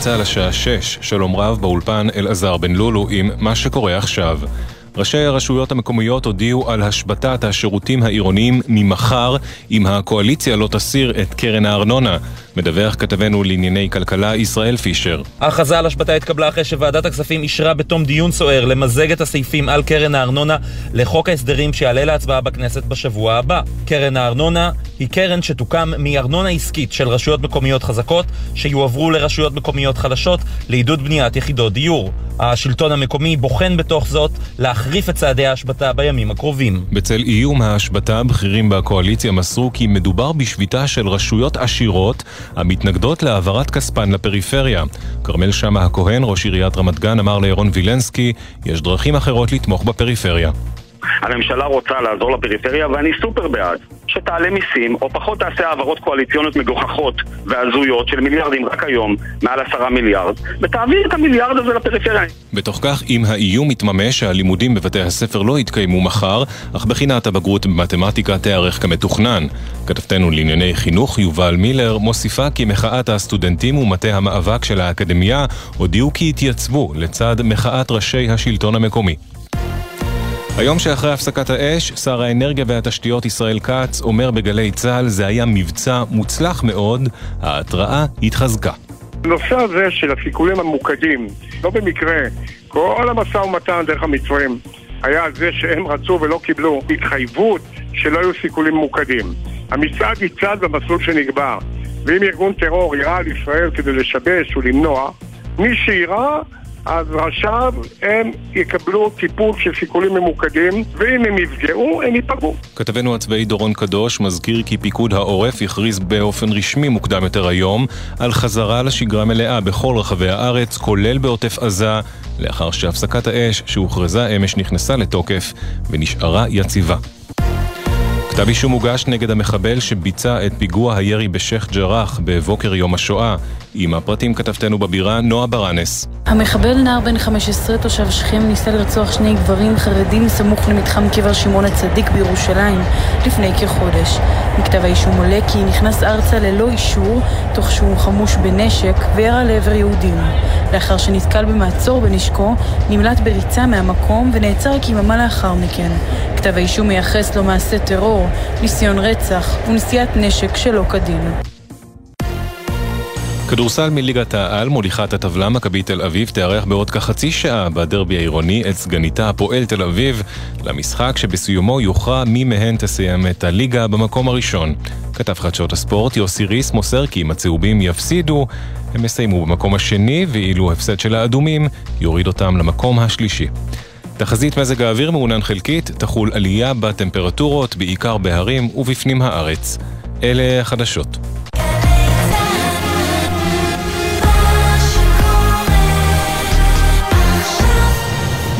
צה"ל השעה 6, שלום רב באולפן אלעזר בן לולו עם מה שקורה עכשיו. ראשי הרשויות המקומיות הודיעו על השבתת השירותים העירוניים ממחר אם הקואליציה לא תסיר את קרן הארנונה. מדווח כתבנו לענייני כלכלה ישראל פישר. ההכרזה על השבתה התקבלה אחרי שוועדת הכספים אישרה בתום דיון סוער למזג את הסעיפים על קרן הארנונה לחוק ההסדרים שיעלה להצבעה בכנסת בשבוע הבא. קרן הארנונה היא קרן שתוקם מארנונה עסקית של רשויות מקומיות חזקות שיועברו לרשויות מקומיות חלשות לעידוד בניית יחידות דיור. השלטון המקומי בוחן בתוך זאת להחריף את צעדי ההשבתה בימים הקרובים. בצל איום ההשבתה, בכירים בקואליציה מסרו כי מדובר בשביתה של רשויות עשירות המתנגדות להעברת כספן לפריפריה. כרמל שאמה הכהן, ראש עיריית רמת גן, אמר לירון וילנסקי, יש דרכים אחרות לתמוך בפריפריה. הממשלה רוצה לעזור לפריפריה ואני סופר בעד שתעלה מיסים או פחות תעשה העברות קואליציוניות מגוחכות והזויות של מיליארדים רק היום, מעל עשרה מיליארד ותעביר את המיליארד הזה לפריפריה. בתוך כך, אם האיום מתממש, הלימודים בבתי הספר לא יתקיימו מחר, אך בחינת הבגרות במתמטיקה תיארך כמתוכנן. כתבתנו לענייני חינוך, יובל מילר, מוסיפה כי מחאת הסטודנטים ומטה המאבק של האקדמיה הודיעו כי יתייצבו לצד מחאת ראשי השלטון המקומי. היום שאחרי הפסקת האש, שר האנרגיה והתשתיות ישראל כץ אומר בגלי צה"ל זה היה מבצע מוצלח מאוד, ההתראה התחזקה. הנושא הזה של הסיכולים הממוקדים, לא במקרה, כל המשא ומתן דרך המצרים היה זה שהם רצו ולא קיבלו התחייבות שלא יהיו סיכולים ממוקדים. המצעד יצעד במסלול שנקבע, ואם ארגון טרור יירה על ישראל כדי לשבש ולמנוע, מי שיירה אז עכשיו הם יקבלו טיפול של סיכולים ממוקדים, ואם הם יפגעו, הם ייפגעו. כתבנו הצבאי דורון קדוש מזכיר כי פיקוד העורף הכריז באופן רשמי מוקדם יותר היום על חזרה לשגרה מלאה בכל רחבי הארץ, כולל בעוטף עזה, לאחר שהפסקת האש שהוכרזה אמש נכנסה לתוקף ונשארה יציבה. כתב אישום הוגש נגד המחבל שביצע את פיגוע הירי בשייח' ג'ראח בבוקר יום השואה. עם הפרטים כתבתנו בבירה, נועה ברנס. המחבל נער בן 15 תושב שכם ניסה לרצוח שני גברים חרדים סמוך למתחם קבר שמעון הצדיק בירושלים לפני כחודש. מכתב האישום עולה כי נכנס ארצה ללא אישור, תוך שהוא חמוש בנשק, וירה לעבר יהודים. לאחר שנתקל במעצור בנשקו, נמלט בריצה מהמקום ונעצר כיממה לאחר מכן. כתב האישום מייחס לו מעשה טרור, ניסיון רצח ונשיאת נשק שלא כדין. כדורסל מליגת העל, מוליכת הטבלה מכבי תל אביב, תארח בעוד כחצי שעה בדרבי העירוני את סגניתה הפועל תל אביב למשחק שבסיומו יוכרע מי מהן תסיים את הליגה במקום הראשון. כתב חדשות הספורט יוסי ריס מוסר כי אם הצהובים יפסידו, הם יסיימו במקום השני, ואילו הפסד של האדומים יוריד אותם למקום השלישי. תחזית מזג האוויר מעונן חלקית, תחול עלייה בטמפרטורות, בעיקר בהרים ובפנים הארץ. אלה החדשות.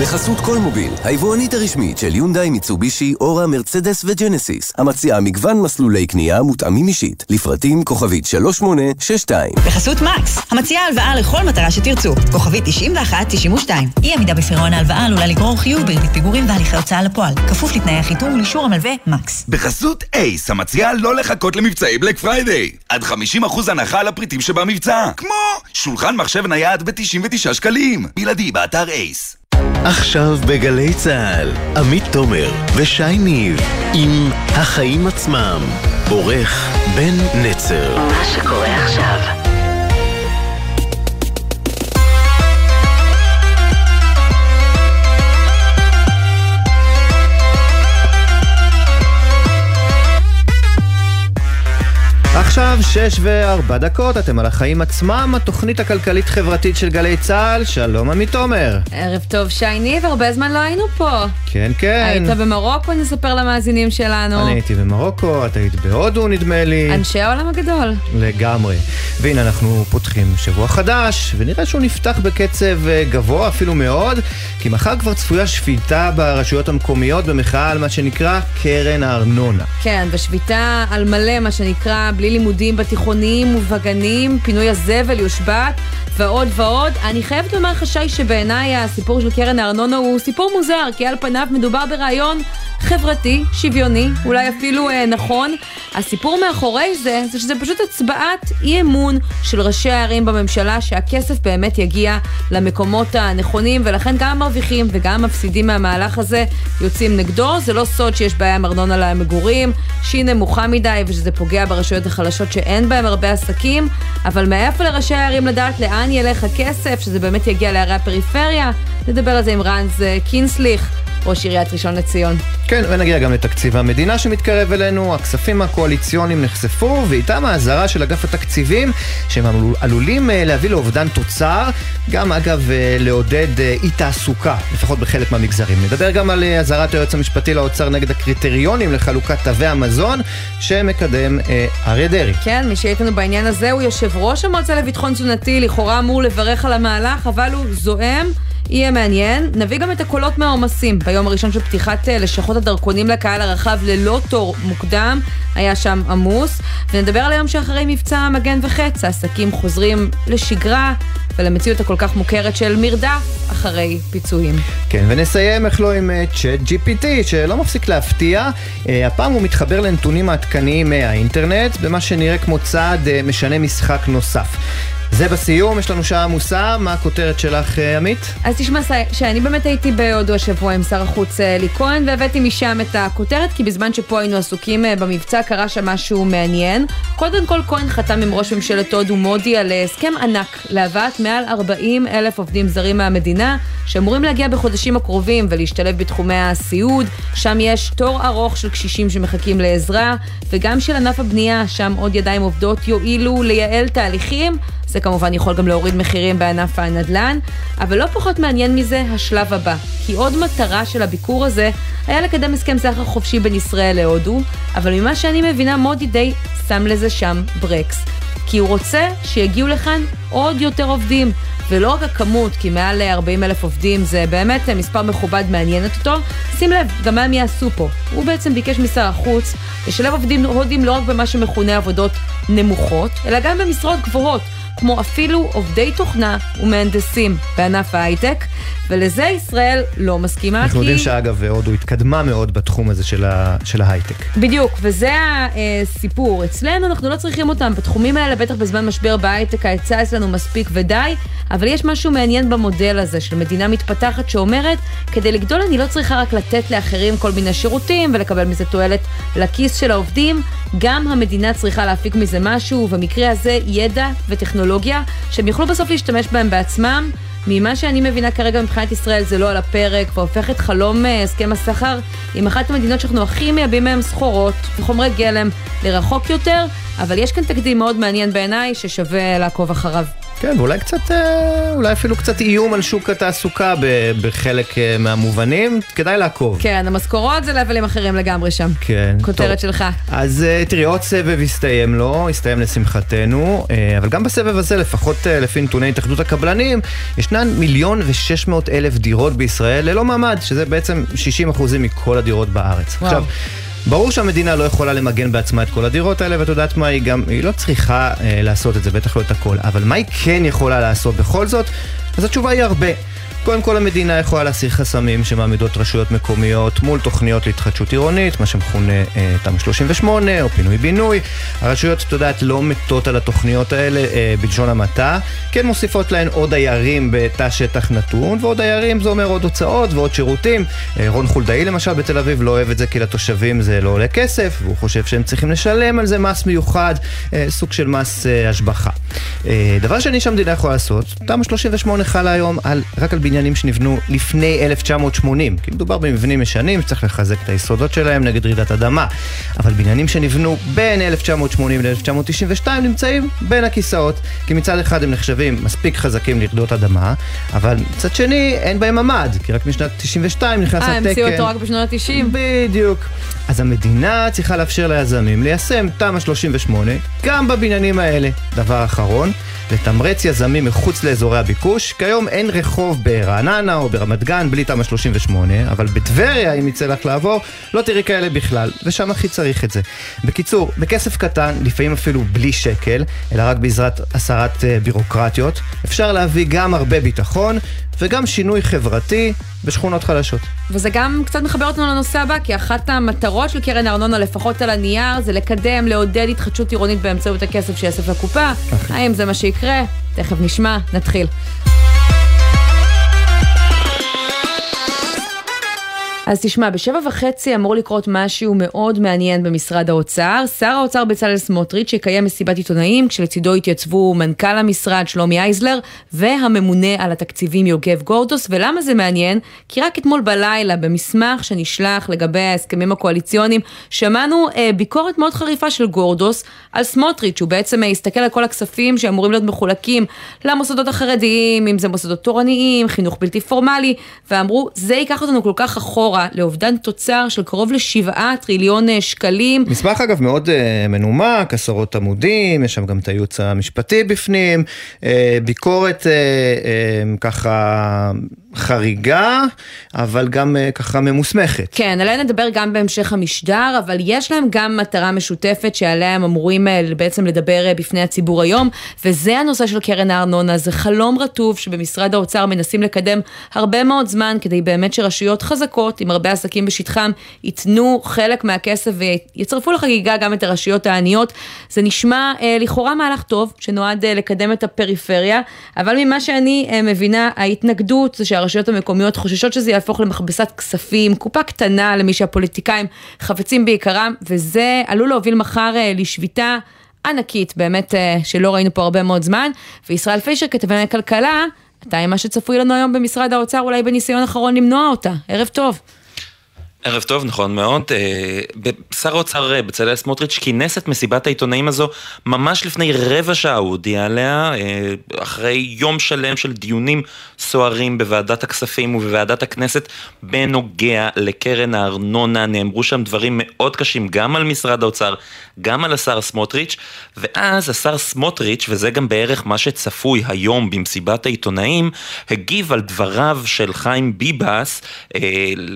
בחסות כל מוביל, היבואנית הרשמית של יונדאי, מיצובישי, אורה, מרצדס וג'נסיס, המציעה מגוון מסלולי קנייה מותאמים אישית, לפרטים כוכבית 3862. בחסות מקס, המציעה הלוואה לכל מטרה שתרצו, כוכבית 9192. אי עמידה בפירעון ההלוואה עלולה לגרור חיוב בריבית פיגורים והליכי הוצאה לפועל, כפוף לתנאי החיתום ולאישור המלווה מקס. בחסות ACE, המציעה לא לחכות למבצעי Black Friday, עד 50% הנחה על הפריטים שבמבצע, כמו שולחן מחשב נייד ב-99 שקלים, בלעדי באתר ACE. עכשיו בגלי צה"ל, עמית תומר ושי ניב עם החיים עצמם, עורך בן נצר. מה שקורה עכשיו עכשיו שש וארבע דקות, אתם על החיים עצמם, התוכנית הכלכלית-חברתית של גלי צה"ל, שלום עמית תומר. ערב טוב שי ניב, הרבה זמן לא היינו פה. כן, כן. היית במרוקו, נספר למאזינים שלנו. אני הייתי במרוקו, את היית בהודו נדמה לי. אנשי העולם הגדול. לגמרי. והנה אנחנו פותחים שבוע חדש, ונראה שהוא נפתח בקצב אה, גבוה אפילו מאוד, כי מחר כבר צפויה שביתה ברשויות המקומיות במחאה על מה שנקרא קרן הארנונה. כן, ושביתה על מלא, מה שנקרא, בלי לימודים בתיכוניים ובגנים, פינוי הזבל יושבת, ועוד ועוד. אני חייבת לומר לך, שי, שבעיניי הסיפור של קרן הארנונה הוא סיפור מוזר, כי על פניו מדובר ברעיון חברתי, שוויוני, אולי אפילו אה, נכון. הסיפור מאחורי זה, זה שזה פשוט הצבעת אי אמון של ראשי הערים בממשלה, שהכסף באמת יגיע למקומות הנכונים, ולכן גם המרוויחים וגם המפסידים מהמהלך הזה יוצאים נגדו. זה לא סוד שיש בעיה עם ארנונה למגורים, שהיא נמוכה מדי ושזה פוגע ברשויות החלשות שאין בהן הרבה עסקים, אבל מאיפה לראשי הערים לדעת לאן ילך הכסף, שזה באמת יגיע לערי הפריפריה? נדבר על זה עם רנז קינסליך. ראש עיריית ראשון לציון. כן, ונגיע גם לתקציב המדינה שמתקרב אלינו, הכספים הקואליציוניים נחשפו, ואיתם האזהרה של אגף התקציבים, שהם עלולים אה, להביא לאובדן תוצר, גם אגב אה, לעודד אה, אי תעסוקה, לפחות בחלק מהמגזרים. נדבר גם על אזהרת היועץ המשפטי לאוצר נגד הקריטריונים לחלוקת תווי המזון, שמקדם אריה דרעי. כן, מי שאיתנו בעניין הזה הוא יושב ראש המועצה לביטחון תזונתי, לכאורה אמור לברך על המהלך, אבל הוא זועם. יהיה מעניין. נביא גם את הקולות מהעומסים. ביום הראשון של פתיחת אה, לשכות הדרכונים לקהל הרחב ללא תור מוקדם, היה שם עמוס. ונדבר על היום שאחרי מבצע מגן וחץ, העסקים חוזרים לשגרה ולמציאות הכל כך מוכרת של מרדף אחרי פיצויים. כן, ונסיים איך לא עם צ'אט uh, GPT, שלא מפסיק להפתיע. Uh, הפעם הוא מתחבר לנתונים העדכניים מהאינטרנט, במה שנראה כמו צעד משנה משחק נוסף. זה בסיום, יש לנו שעה עמוסה, מה הכותרת שלך, אה, עמית? אז תשמע, שאני באמת הייתי בהודו השבוע עם שר החוץ אלי כהן, והבאתי משם את הכותרת, כי בזמן שפה היינו עסוקים אה, במבצע, קרה שם משהו מעניין. קודם כל, כהן חתם עם ראש ממשלת הודו מודי על אה, הסכם ענק להבאת מעל 40 אלף עובדים זרים מהמדינה, שאמורים להגיע בחודשים הקרובים ולהשתלב בתחומי הסיעוד. שם יש תור ארוך של קשישים שמחכים לעזרה, וגם של ענף הבנייה, שם עוד ידיים עובדות יועילו לייעל תהליכים. זה כמובן יכול גם להוריד מחירים בענף הנדל"ן, אבל לא פחות מעניין מזה השלב הבא. כי עוד מטרה של הביקור הזה היה לקדם הסכם סחר חופשי בין ישראל להודו, אבל ממה שאני מבינה מודי די שם לזה שם ברקס. כי הוא רוצה שיגיעו לכאן עוד יותר עובדים, ולא רק הכמות, כי מעל 40 אלף עובדים זה באמת מספר מכובד מעניינת אותו. שים לב, גם מה הם יעשו פה. הוא בעצם ביקש משר החוץ לשלב עובדים הודים לא רק במה שמכונה עבודות נמוכות, אלא גם במשרות גבוהות. כמו אפילו עובדי תוכנה ומהנדסים בענף ההייטק, ולזה ישראל לא מסכימה. אנחנו כי... יודעים שאגב, הודו התקדמה מאוד בתחום הזה של, ה... של ההייטק. בדיוק, וזה הסיפור. אצלנו אנחנו לא צריכים אותם. בתחומים האלה, בטח בזמן משבר בהייטק, ההיצע אצלנו מספיק ודי, אבל יש משהו מעניין במודל הזה של מדינה מתפתחת שאומרת, כדי לגדול אני לא צריכה רק לתת לאחרים כל מיני שירותים ולקבל מזה תועלת לכיס של העובדים, גם המדינה צריכה להפיק מזה משהו, ובמקרה הזה ידע וטכנולוגיה, שהם יוכלו בסוף להשתמש בהם בעצמם. ממה שאני מבינה כרגע מבחינת ישראל זה לא על הפרק, והופך את חלום אה, הסכם הסחר עם אחת המדינות שאנחנו הכי מייבאים מהן סחורות וחומרי גלם לרחוק יותר, אבל יש כאן תקדים מאוד מעניין בעיניי ששווה לעקוב אחריו. כן, ואולי קצת, אה, אולי אפילו קצת איום על שוק התעסוקה בחלק אה, מהמובנים, כדאי לעקוב. כן, המשכורות זה לבלים אחרים לגמרי שם. כן. כותרת טוב. שלך. אז אה, תראי, עוד סבב הסתיים לו, הסתיים לשמחתנו, אבל גם בסבב הזה, לפחות לפי נתוני התאחדות הקבלנים, ישנן מיליון ושש מאות אלף דירות בישראל ללא מעמד, שזה בעצם 60 אחוזים מכל הדירות בארץ. וואו. עכשיו, ברור שהמדינה לא יכולה למגן בעצמה את כל הדירות האלה, ואת יודעת מה, היא גם, היא לא צריכה אה, לעשות את זה, בטח לא את הכל. אבל מה היא כן יכולה לעשות בכל זאת? אז התשובה היא הרבה. קודם כל המדינה יכולה להסיר חסמים שמעמידות רשויות מקומיות מול תוכניות להתחדשות עירונית, מה שמכונה אה, תמ"א 38 או פינוי-בינוי. הרשויות, את יודעת, לא מתות על התוכניות האלה אה, בלשון המעטה, כן מוסיפות להן עוד דיירים בתא שטח נתון, ועוד דיירים זה אומר עוד הוצאות ועוד שירותים. אה, רון חולדאי למשל בתל אביב לא אוהב את זה כי לתושבים זה לא עולה כסף, והוא חושב שהם צריכים לשלם על זה מס מיוחד, אה, סוג של מס אה, השבחה. אה, דבר שני שהמדינה יכולה לעשות, תמ"א 38 חלה היום על, רק על בניינים שנבנו לפני 1980, כי מדובר במבנים ישנים שצריך לחזק את היסודות שלהם נגד רעידת אדמה. אבל בניינים שנבנו בין 1980 ל-1992 נמצאים בין הכיסאות, כי מצד אחד הם נחשבים מספיק חזקים לרעידות אדמה, אבל מצד שני אין בהם ממ"ד, כי רק משנת 92 נכנס התקן. אה, המציאו אותו רק בשנות ה-90. בדיוק. אז המדינה צריכה לאפשר ליזמים ליישם תמ"א 38 גם בבניינים האלה. דבר אחרון, לתמרץ יזמים מחוץ לאזורי הביקוש. כיום אין רחוב ברעננה או ברמת גן בלי תמ"א 38, אבל בטבריה, אם יצא לך לעבור, לא תראי כאלה בכלל, ושם הכי צריך את זה. בקיצור, בכסף קטן, לפעמים אפילו בלי שקל, אלא רק בעזרת הסרת uh, בירוקרטיות, אפשר להביא גם הרבה ביטחון וגם שינוי חברתי בשכונות חלשות. וזה גם קצת מחבר אותנו לנושא הבא, כי אחת המטרות של קרן הארנונה, לפחות על הנייר, זה לקדם, לעודד התחדשות עירונית באמצעות הכסף שיאסף לקופה. האם זה מה שיקרה? תכף נשמע, נתחיל. אז תשמע, בשבע וחצי אמור לקרות משהו מאוד מעניין במשרד האוצר. שר האוצר בצלאל סמוטריץ' יקיים מסיבת עיתונאים, כשלצידו יתייצבו מנכ"ל המשרד שלומי אייזלר והממונה על התקציבים יוגב גורדוס. ולמה זה מעניין? כי רק אתמול בלילה, במסמך שנשלח לגבי ההסכמים הקואליציוניים, שמענו אה, ביקורת מאוד חריפה של גורדוס על סמוטריץ', הוא בעצם אה, הסתכל על כל הכספים שאמורים להיות מחולקים למוסדות החרדיים, אם זה מוסדות תורניים, חינוך בלתי פורמלי, ואמרו, זה ייקח אותנו כל כך אחורה. לאובדן תוצר של קרוב לשבעה טריליון אה, שקלים. מסמך אגב מאוד uh, מנומק, עשרות עמודים, יש שם גם את הייעוץ המשפטי בפנים, uh, ביקורת uh, uh, ככה חריגה, אבל גם uh, ככה ממוסמכת. כן, עליה נדבר גם בהמשך המשדר, אבל יש להם גם מטרה משותפת שעליה הם אמורים uh, בעצם לדבר uh, בפני הציבור היום, וזה הנושא של קרן הארנונה, זה חלום רטוב שבמשרד האוצר מנסים לקדם הרבה מאוד זמן כדי באמת שרשויות חזקות, עם הרבה עסקים בשטחם, ייתנו חלק מהכסף ויצרפו לחגיגה גם את הרשויות העניות. זה נשמע uh, לכאורה מהלך טוב, שנועד uh, לקדם את הפריפריה, אבל ממה שאני uh, מבינה, ההתנגדות זה שהרשויות המקומיות חוששות שזה יהפוך למכבסת כספים, קופה קטנה למי שהפוליטיקאים חפצים בעיקרם, וזה עלול להוביל מחר uh, לשביתה. ענקית, באמת uh, שלא ראינו פה הרבה מאוד זמן, וישראל פישר כתבי כלכלה, אתה עם מה שצפוי לנו היום במשרד האוצר, אולי בניסיון אחרון למנוע אותה. ערב טוב. ערב טוב, נכון מאוד. שר האוצר בצלאל סמוטריץ' כינס את מסיבת העיתונאים הזו ממש לפני רבע שעה, הוא הודיע עליה, אחרי יום שלם של דיונים סוערים בוועדת הכספים ובוועדת הכנסת בנוגע לקרן הארנונה, נאמרו שם דברים מאוד קשים גם על משרד האוצר, גם על השר סמוטריץ', ואז השר סמוטריץ', וזה גם בערך מה שצפוי היום במסיבת העיתונאים, הגיב על דבריו של חיים ביבס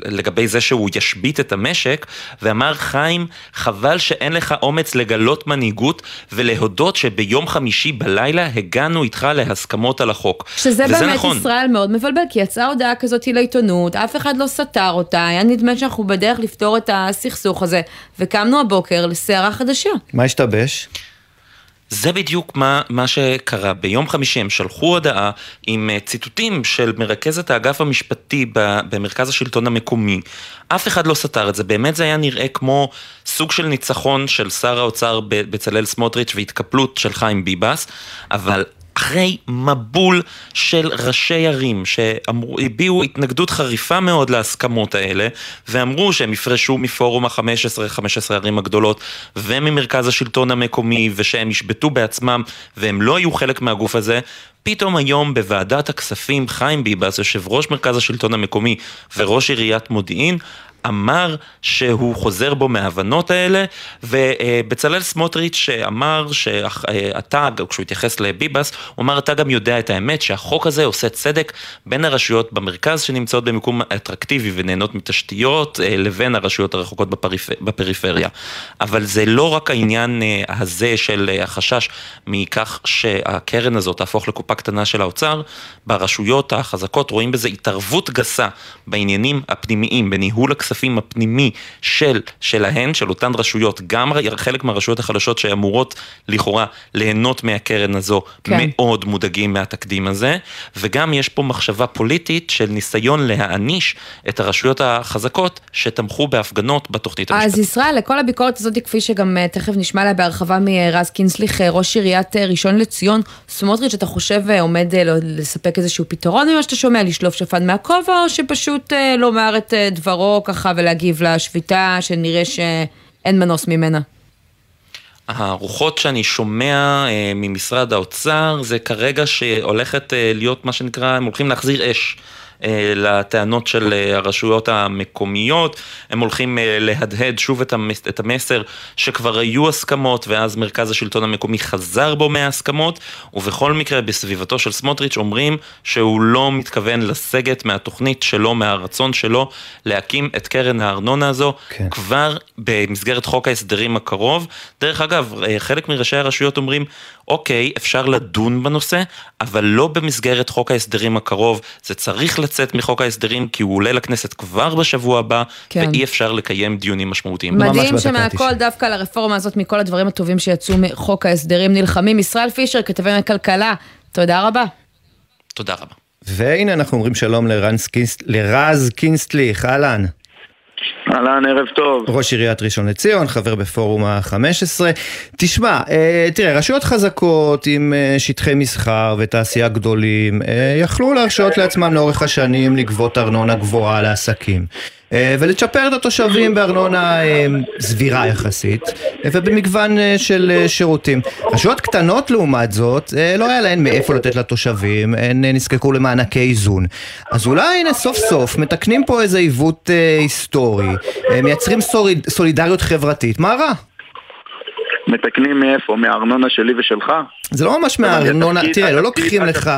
לגבי זה שהוא ישבית את המשק, ואמר חיים, חבל שאין לך אומץ לגלות מנהיגות ולהודות שביום חמישי בלילה הגענו איתך להסכמות על החוק. שזה באמת נכון. ישראל מאוד מבלבל, כי יצאה הודעה כזאת לעיתונות, אף אחד לא סתר אותה, היה נדמה שאנחנו בדרך לפתור את הסכסוך הזה, וקמנו הבוקר לסערה חדשה. מה השתבש? זה בדיוק מה, מה שקרה. ביום חמישי הם שלחו הודעה עם ציטוטים של מרכזת האגף המשפטי במרכז השלטון המקומי. אף אחד לא סתר את זה, באמת זה היה נראה כמו סוג של ניצחון של שר האוצר בצלאל סמוטריץ' והתקפלות של חיים ביבס, אבל אחרי מבול של ראשי ערים שהביעו התנגדות חריפה מאוד להסכמות האלה ואמרו שהם יפרשו מפורום ה-15, 15 ערים הגדולות וממרכז השלטון המקומי ושהם ישבתו בעצמם והם לא היו חלק מהגוף הזה. פתאום היום בוועדת הכספים חיים ביבס, יושב ראש מרכז השלטון המקומי וראש עיריית מודיעין, אמר שהוא חוזר בו מההבנות האלה, ובצלאל סמוטריץ' אמר שאתה, כשהוא התייחס לביבס, הוא אמר אתה גם יודע את האמת שהחוק הזה עושה צדק בין הרשויות במרכז שנמצאות במיקום אטרקטיבי ונהנות מתשתיות, לבין הרשויות הרחוקות בפריפ... בפריפריה. אבל זה לא רק העניין הזה של החשש מכך שהקרן הזאת תהפוך לקופה קטנה של האוצר, ברשויות החזקות רואים בזה התערבות גסה בעניינים הפנימיים, בניהול הכספים. הכספים הפנימי של, שלהן, של אותן רשויות, גם חלק מהרשויות החלשות שאמורות לכאורה ליהנות מהקרן הזו, כן. מאוד מודאגים מהתקדים הזה, וגם יש פה מחשבה פוליטית של ניסיון להעניש את הרשויות החזקות שתמכו בהפגנות בתוכנית המשפטית. אז ישראל, לכל הביקורת הזאת, כפי שגם תכף נשמע עליה בהרחבה מרז קינסליך, ראש עיריית ראשון לציון, סמוטריץ', אתה חושב עומד לספק איזשהו פתרון ממה שאתה שומע, לשלוף שפן מהכובע, או שפשוט לומר את דברו ככה ככה ולהגיב לשביתה שנראה שאין מנוס ממנה? הרוחות שאני שומע אה, ממשרד האוצר זה כרגע שהולכת אה, להיות מה שנקרא, הם הולכים להחזיר אש. לטענות של הרשויות המקומיות, הם הולכים להדהד שוב את המסר שכבר היו הסכמות ואז מרכז השלטון המקומי חזר בו מההסכמות, ובכל מקרה בסביבתו של סמוטריץ' אומרים שהוא לא מתכוון לסגת מהתוכנית שלו, מהרצון שלו להקים את קרן הארנונה הזו כן. כבר במסגרת חוק ההסדרים הקרוב. דרך אגב, חלק מראשי הרשויות אומרים, אוקיי, אפשר לדון בנושא, אבל לא במסגרת חוק ההסדרים הקרוב. זה צריך לצאת מחוק ההסדרים כי הוא עולה לכנסת כבר בשבוע הבא, כן. ואי אפשר לקיים דיונים משמעותיים. מדהים שמהכל דווקא לרפורמה הזאת, מכל הדברים הטובים שיצאו מחוק ההסדרים נלחמים. ישראל פישר, כתבי מכלכלה, תודה רבה. תודה רבה. והנה אנחנו אומרים שלום לרז קינסטליך, אהלן. אהלן, ערב טוב. ראש עיריית ראשון לציון, חבר בפורום ה-15. תשמע, אה, תראה, רשויות חזקות עם אה, שטחי מסחר ותעשייה גדולים, אה, יכלו להרשות לעצמם לאורך השנים לגבות ארנונה גבוהה לעסקים. אה, ולצ'פר את התושבים בארנונה אה, סבירה יחסית, אה, ובמגוון של שירותים. רשויות קטנות לעומת זאת, לא היה להן מאיפה לתת לתושבים, הן נזקקו למענקי איזון. אז אולי הנה סוף סוף מתקנים פה איזה עיוות היסטורי, מייצרים סוליד, סולידריות חברתית, מה רע? מתקנים מאיפה? מהארנונה שלי ושלך? זה לא ממש מהארנונה, התפקיד- תראה, לא לוקחים לך...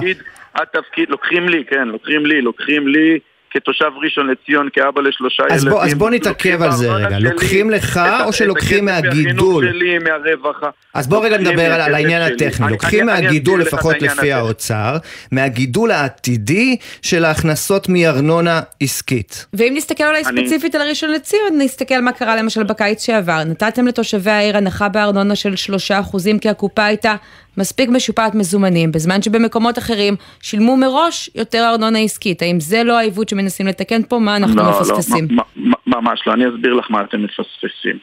התפקיד, לוקחים לי, כן, לוקחים לי, לוקחים לי כתושב ראשון לציון, כאבא לשלושה אז ילדים. בוא, אז בוא נתעכב על זה רגע, שלי לוקחים לך את או שלוקחים מהגידול? שלי, מהרווחה. אז בוא רגע נדבר על, על העניין שלי. הטכני, אני- לוקחים אני- אני מהגידול את לפחות לפי הטכני. האוצר, מהגידול העתידי של ההכנסות מארנונה עסקית. ואם נסתכל אולי אני- ספציפית על ראשון לציון, נסתכל מה קרה למשל בקיץ שעבר. נתתם לתושבי העיר הנחה בארנונה של 3% כי הקופה הייתה מספיק משופעת מזומנים, בזמן שבמקומות אחרים שילמו מראש יותר ארנונה עסקית. האם זה לא העיוות שמנסים לתקן פה? מה אנחנו לא, מפספסים? לא, מ- מ- ממש לא, אני אסביר לך מה אתם מפספסים.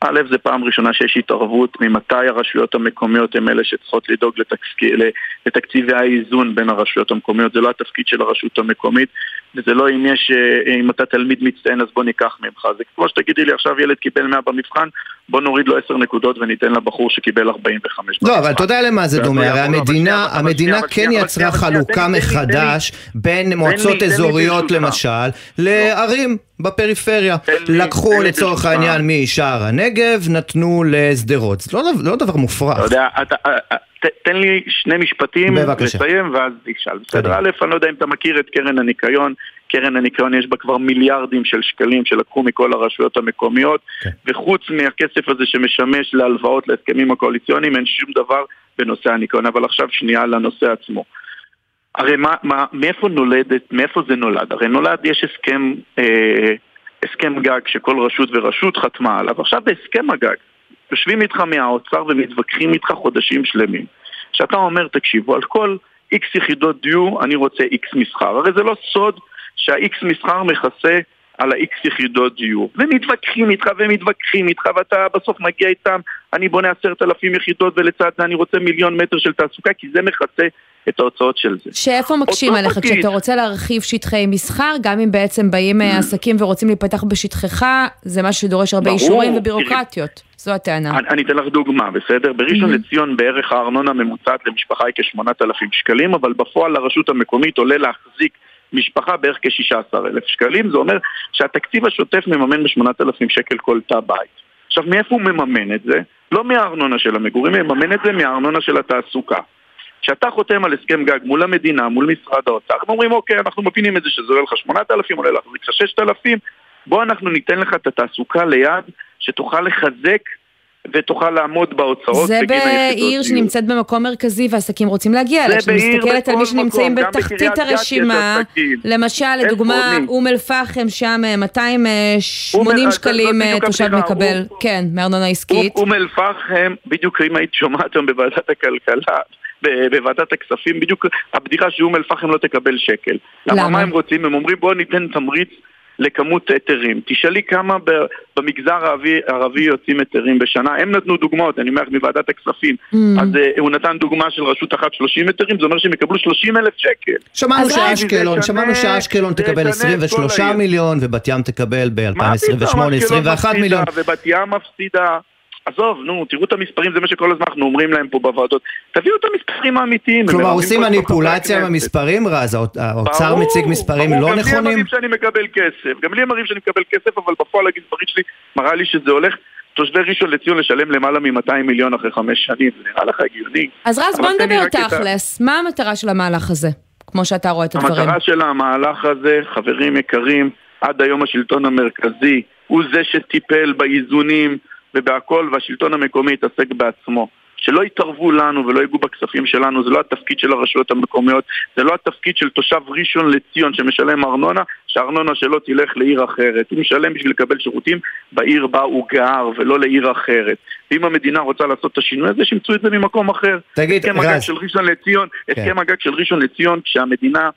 א', זה פעם ראשונה שיש התערבות ממתי הרשויות המקומיות הן אלה שצריכות לדאוג. לתקציבי האיזון בין הרשויות המקומיות, זה לא התפקיד של הרשות המקומית, וזה לא אם יש, אה, אם אתה תלמיד מצטיין אז בוא ניקח ממך, זה כמו שתגידי לי עכשיו ילד קיבל 100 במבחן, בוא נוריד לו 10 נקודות וניתן לבחור שקיבל 45 לא, אבל אתה יודע למה זה דומה, הרי לא, המדינה, המדינה כן יצרה חלוקה מחדש בין מועצות אזוריות. למשל, לערים בפריפריה. לקחו לצורך. העניין משער הנגב, נתנו לשדרות. זה לא דבר- לא דבר מופרך. אתה יודע, אתה, אה, אה, ת- תן לי שני משפטים בבקשה. לסיים ואז תשאל. בסדר. א', אני לא יודע אם אתה מכיר את קרן הניקיון. קרן הניקיון יש בה כבר מיליארדים של שקלים שלקחו מכל הרשויות המקומיות, כן. וחוץ מהכסף הזה שמשמש להלוואות להסכמים הקואליציוניים, אין שום דבר בנושא הניקיון. אבל עכשיו שנייה לנושא עצמו. הרי מה, מה, מאיפה נולדת, מאיפה זה נולד? הרי נולד, יש הסכם, אה, הסכם גג שכל רשות ורשות חתמה עליו. עכשיו בהסכם הגג, יושבים איתך מהאוצר ומתווכחים איתך חודשים שלמים. שאתה אומר, תקשיבו, על כל איקס יחידות דיור אני רוצה איקס מסחר. הרי זה לא סוד שהאיקס מסחר מכסה על האיקס יחידות דיור. ומתווכחים איתך ומתווכחים איתך ואתה בסוף מגיע איתם, אני בונה עשרת אלפים יחידות ולצד זה אני רוצה מיליון מטר של תעסוקה כי זה מכסה את ההוצאות של זה. שאיפה מקשים עליך? פקיד. כשאתה רוצה להרחיב שטחי מסחר, גם אם בעצם באים עסקים ורוצים להיפתח בשטחך, זה משהו שדורש הרבה ברור, אישורים. ובירוקרטיות. זו הטענה. אני, אני אתן לך דוגמה, בסדר? בראשון לציון בערך הארנונה הממוצעת למשפחה היא כ-8,000 שקלים, אבל בפועל לרשות המקומית עולה להחזיק משפחה בערך כ-16,000 שקלים, זה אומר שהתקציב השוטף מממן ב-8,000 שקל כל תא בית. עכשיו, מאיפה הוא מממן את זה? לא מהארנונה של המגורים, הוא מממן את זה מהארנונה של התעסוקה. כשאתה חותם על הסכם גג מול המדינה, מול משרד האוצר, אנחנו אומרים, אוקיי, אנחנו מבינים את זה שזה עולה לך 8,000, עולה לך 6,000, בוא אנחנו ניתן לך את התעסוקה ליד, שתוכל לחזק ותוכל לעמוד בהוצאות זה בעיר. שנמצאת במקום מרכזי ועסקים רוצים להגיע אליה. כשמסתכלת על מי שנמצאים מקום, בתחתית הרשימה. למשל, לדוגמה? אום אל-פחם, שם אה, 280 אום- שקלים זאת אה, בדיוק תושב מקבל, כן, מארנונה עסקית. אום אל פחם, בדיוק אם היית שומעת היום בוועדת הכלכלה, בוועדת הכספים, בדיוק הבדיחה שאום אל פחם לא תקבל שקל. למה? מה הם רוצים? הם אומרים בואו ניתן תמריץ לכמות היתרים. תשאלי כמה במגזר הערבי, הערבי יוצאים היתרים בשנה. הם נתנו דוגמאות, אני אומר לך מוועדת הכספים. Mm. אז אה, הוא נתן דוגמה של רשות אחת 30 היתרים, זה אומר שהם יקבלו 30 אלף שקל. שמענו שאשקלון, שמענו שאשקלון תקבל ישנה את 23 כל העיר. מיליון ובת ים תקבל מה פתאום, ב-2028 אשקלון 21 מיליון. מפסידה, ובת ים מפסידה. עזוב, נו, תראו את המספרים, זה מה שכל הזמן אנחנו אומרים להם פה בוועדות. תביאו את המספרים האמיתיים. כלומר עושים מניפולציה. המספרים רז, האוצ- האוצר ברור, מציג מספרים ברור, לא גם לי הם נכונים? שאני מקבל כסף, גם לי הם מראים שאני מקבל כסף, אבל בפועל הגזברית שלי מראה לי שזה הולך תושבי ראשון לציון לשלם למעלה מ-200 מיליון אחרי חמש שנים, זה נראה לך הגיוני. אז רז, בוא נדבר תכלס. מה המטרה של המהלך הזה, כמו שאתה רואה את הדברים? המטרה של המהלך הזה, חברים יקרים, עד היום השלטון המרכזי הוא זה שטיפל באיזונים ובהכל, והשלטון המקומי התעסק בעצמו. שלא יתערבו לנו ולא ייגעו בכספים שלנו, זה לא התפקיד של הרשויות המקומיות, זה לא התפקיד של תושב ראשון לציון שמשלם ארנונה, שהארנונה שלו תלך לעיר אחרת. הוא משלם בשביל לקבל שירותים בעיר בה הוא גר ולא לעיר אחרת. ואם המדינה רוצה לעשות את השינוי הזה, שימצאו את זה ממקום אחר. תגיד, הסכם הגג. של ראשון לציון, כן. הסכם הגג של ראשון לציון, כשהמדינה,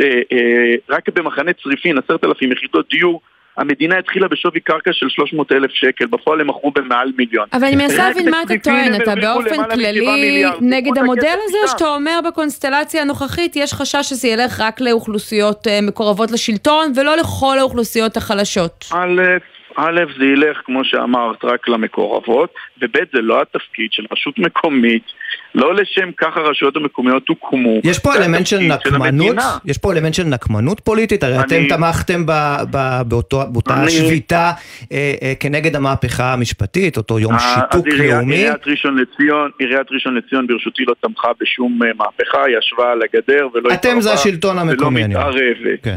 אה, אה, רק במחנה צריפין, עשרת אלפים יחידות דיור, המדינה התחילה בשווי קרקע של 300 אלף שקל, בפועל הם מכרו במעל מיליון. אבל אני מנסה להבין מה אתה טוען, אתה באופן כללי. נגד המודל הזה, או. שאתה אומר בקונסטלציה הנוכחית יש חשש שזה ילך רק לאוכלוסיות אה, מקורבות לשלטון ולא לכל האוכלוסיות החלשות? א', א', זה ילך, כמו שאמרת, רק למקורבות, וב', זה לא התפקיד של רשות מקומית, לא לשם כך הרשויות המקומיות הוקמו. יש פה אלמנט של נקמנות? המדינה. יש פה אלמנט של נקמנות פוליטית? הרי אני- אתם תמכתם ב- ב- באותו- באותה אני- שביתה אה, אה, כנגד המהפכה המשפטית, אותו יום שיתוק אז עיריית- לאומי. עיריית ראשון לציון, עיריית ראשון לציון ברשותי לא תמכה בשום אה, מהפכה, היא ישבה על הגדר ולא אתם זה התערבה השלטון המקומי, אני ולא. מתערבת. כן.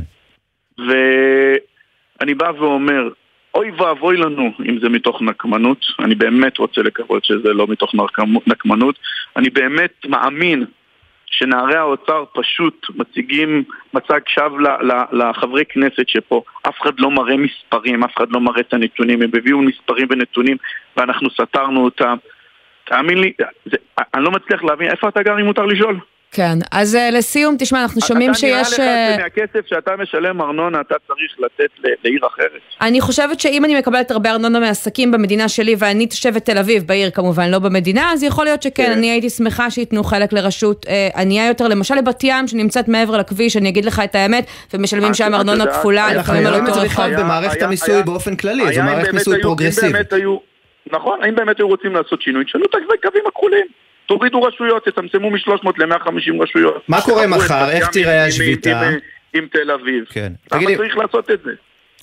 ואני בא ואומר, אוי ואבוי לנו אם זה מתוך נקמנות, אני באמת רוצה לקוות שזה לא מתוך נקמ- נקמנות, אני באמת מאמין שנערי האוצר פשוט מציגים מצג שווא לחברי כנסת שפה. אף אחד לא מראה מספרים, אף אחד לא מראה את הנתונים, הם הביאו מספרים ונתונים ואנחנו סתרנו אותם. תאמין לי, זה, אני לא מצליח להבין, איפה אתה גר אם מותר לשאול? כן, אז אה, לסיום, תשמע, אנחנו שומעים שיש... אתה נראה אה, לך שמהכסף שאתה משלם ארנונה אתה צריך לתת לעיר אחרת. אני חושבת שאם אני מקבלת הרבה ארנונה מעסקים במדינה שלי ואני תושבת תל אביב, בעיר כמובן, לא במדינה, אז יכול להיות שכן, אני הייתי שמחה שייתנו חלק לרשות אה, ענייה יותר, למשל לבת ים שנמצאת מעבר לכביש, אני אגיד לך את האמת, ומשלמים שם ארנונה כפולה, אנחנו לפעמים על אותו זה רחוב. בכלל במערכת המיסוי באופן כללי, זו מערכת מיסוי פרוגרסיבית. נכון, האם באמת היו רוצים לעשות שינוי, תשנו את הקווים הכחולים. תורידו רשויות, תצמצמו מ-300 ל-150 רשויות. מה קורה מחר? איך תראה השביתה? עם- עם- עם תל אביב. כן. למה צריך לעשות את זה?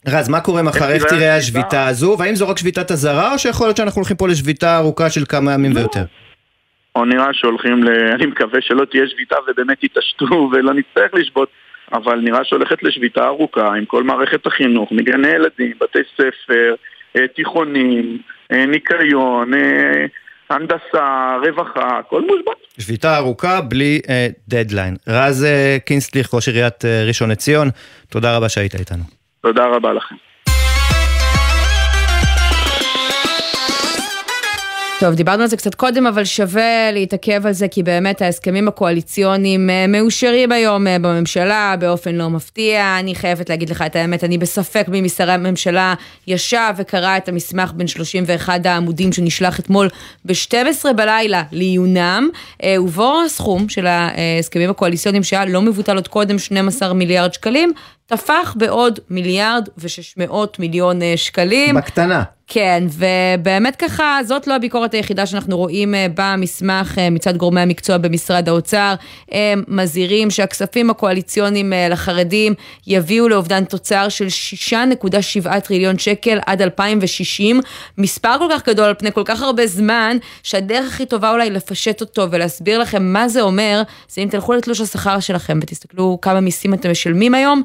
רז, מה קורה מחר? איך תראה? השביתה הזו? והאם זו רק שביתת אזהרה, או שיכול להיות שאנחנו הולכים פה לשביתה ארוכה של כמה ימים ויותר? או נראה שהולכים ל... אני מקווה שלא תהיה שביתה ובאמת יתעשתו ולא נצטרך לשבות, אבל נראה שהולכת לשביתה ארוכה עם כל מערכת החינוך, מגני ילדים, בתי ספר, אה, תיכונים, אה, ניקיון, אה, הנדסה, רווחה, הכל מושבת. שביתה ארוכה בלי אה, דדליין. רז אה, קינסטליך, ראש עיריית אה, ראשון לציון, תודה רבה שהיית איתנו. תודה רבה לכם. טוב, דיברנו על זה קצת קודם, אבל שווה להתעכב על זה, כי באמת ההסכמים הקואליציוניים אה, מאושרים היום אה, בממשלה באופן לא מפתיע. אני חייבת להגיד לך את האמת, אני בספק מי משרי הממשלה ישב וקרא את המסמך בין 31 העמודים שנשלח אתמול ב-12 בלילה לעיונם, אה, ובו הסכום של ההסכמים הקואליציוניים שהיה לא מבוטל עוד קודם, 12 מיליארד שקלים, טפח בעוד מיליארד ו-600 מיליון אה, שקלים. בקטנה. כן, ובאמת ככה, זאת לא הביקורת היחידה שאנחנו רואים אה, במסמך אה, מצד גורמי המקצוע במשרד האוצר. הם מזהירים שהכספים הקואליציוניים אה, לחרדים יביאו לאובדן תוצר של 6.7 טריליון שקל עד 2060. מספר כל כך גדול על פני כל כך הרבה זמן, שהדרך הכי טובה אולי לפשט אותו ולהסביר לכם מה זה אומר, זה אם תלכו לתלוש השכר שלכם ותסתכלו כמה מיסים אתם משלמים היום.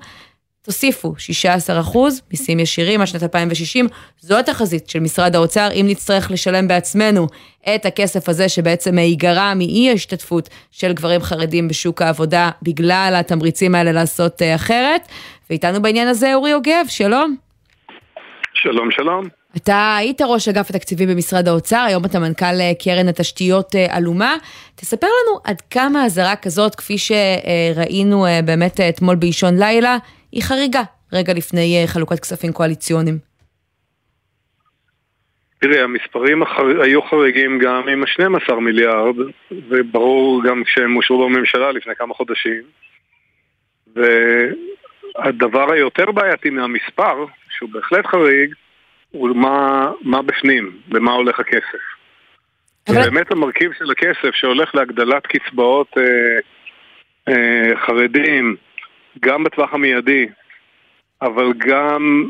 תוסיפו 16 אחוז מיסים ישירים עד שנת 2060, זו התחזית של משרד האוצר, אם נצטרך לשלם בעצמנו את הכסף הזה שבעצם ייגרע מאי ההשתתפות של גברים חרדים בשוק העבודה בגלל התמריצים האלה לעשות אה, אחרת. ואיתנו בעניין הזה אורי יוגב, שלום. שלום, שלום. אתה היית ראש אגף התקציבים במשרד האוצר, היום אתה מנכ"ל אה, קרן התשתיות אה, אלומה. תספר לנו עד כמה אזהרה כזאת, כפי שראינו אה, באמת אה, אתמול באישון לילה, היא חריגה רגע לפני אה, חלוקת כספים קואליציוניים. תראי, המספרים החר... היו חריגים גם עם ה-12 מיליארד, וברור גם כשהם אושרו בממשלה לפני כמה חודשים. והדבר היותר בעייתי מהמספר, שהוא בהחלט חריג, הוא מה, מה בפנים, במה הולך הכסף. אבל... באמת המרכיב של הכסף שהולך להגדלת קצבאות אה, אה, חרדים, גם בטווח המיידי, אבל גם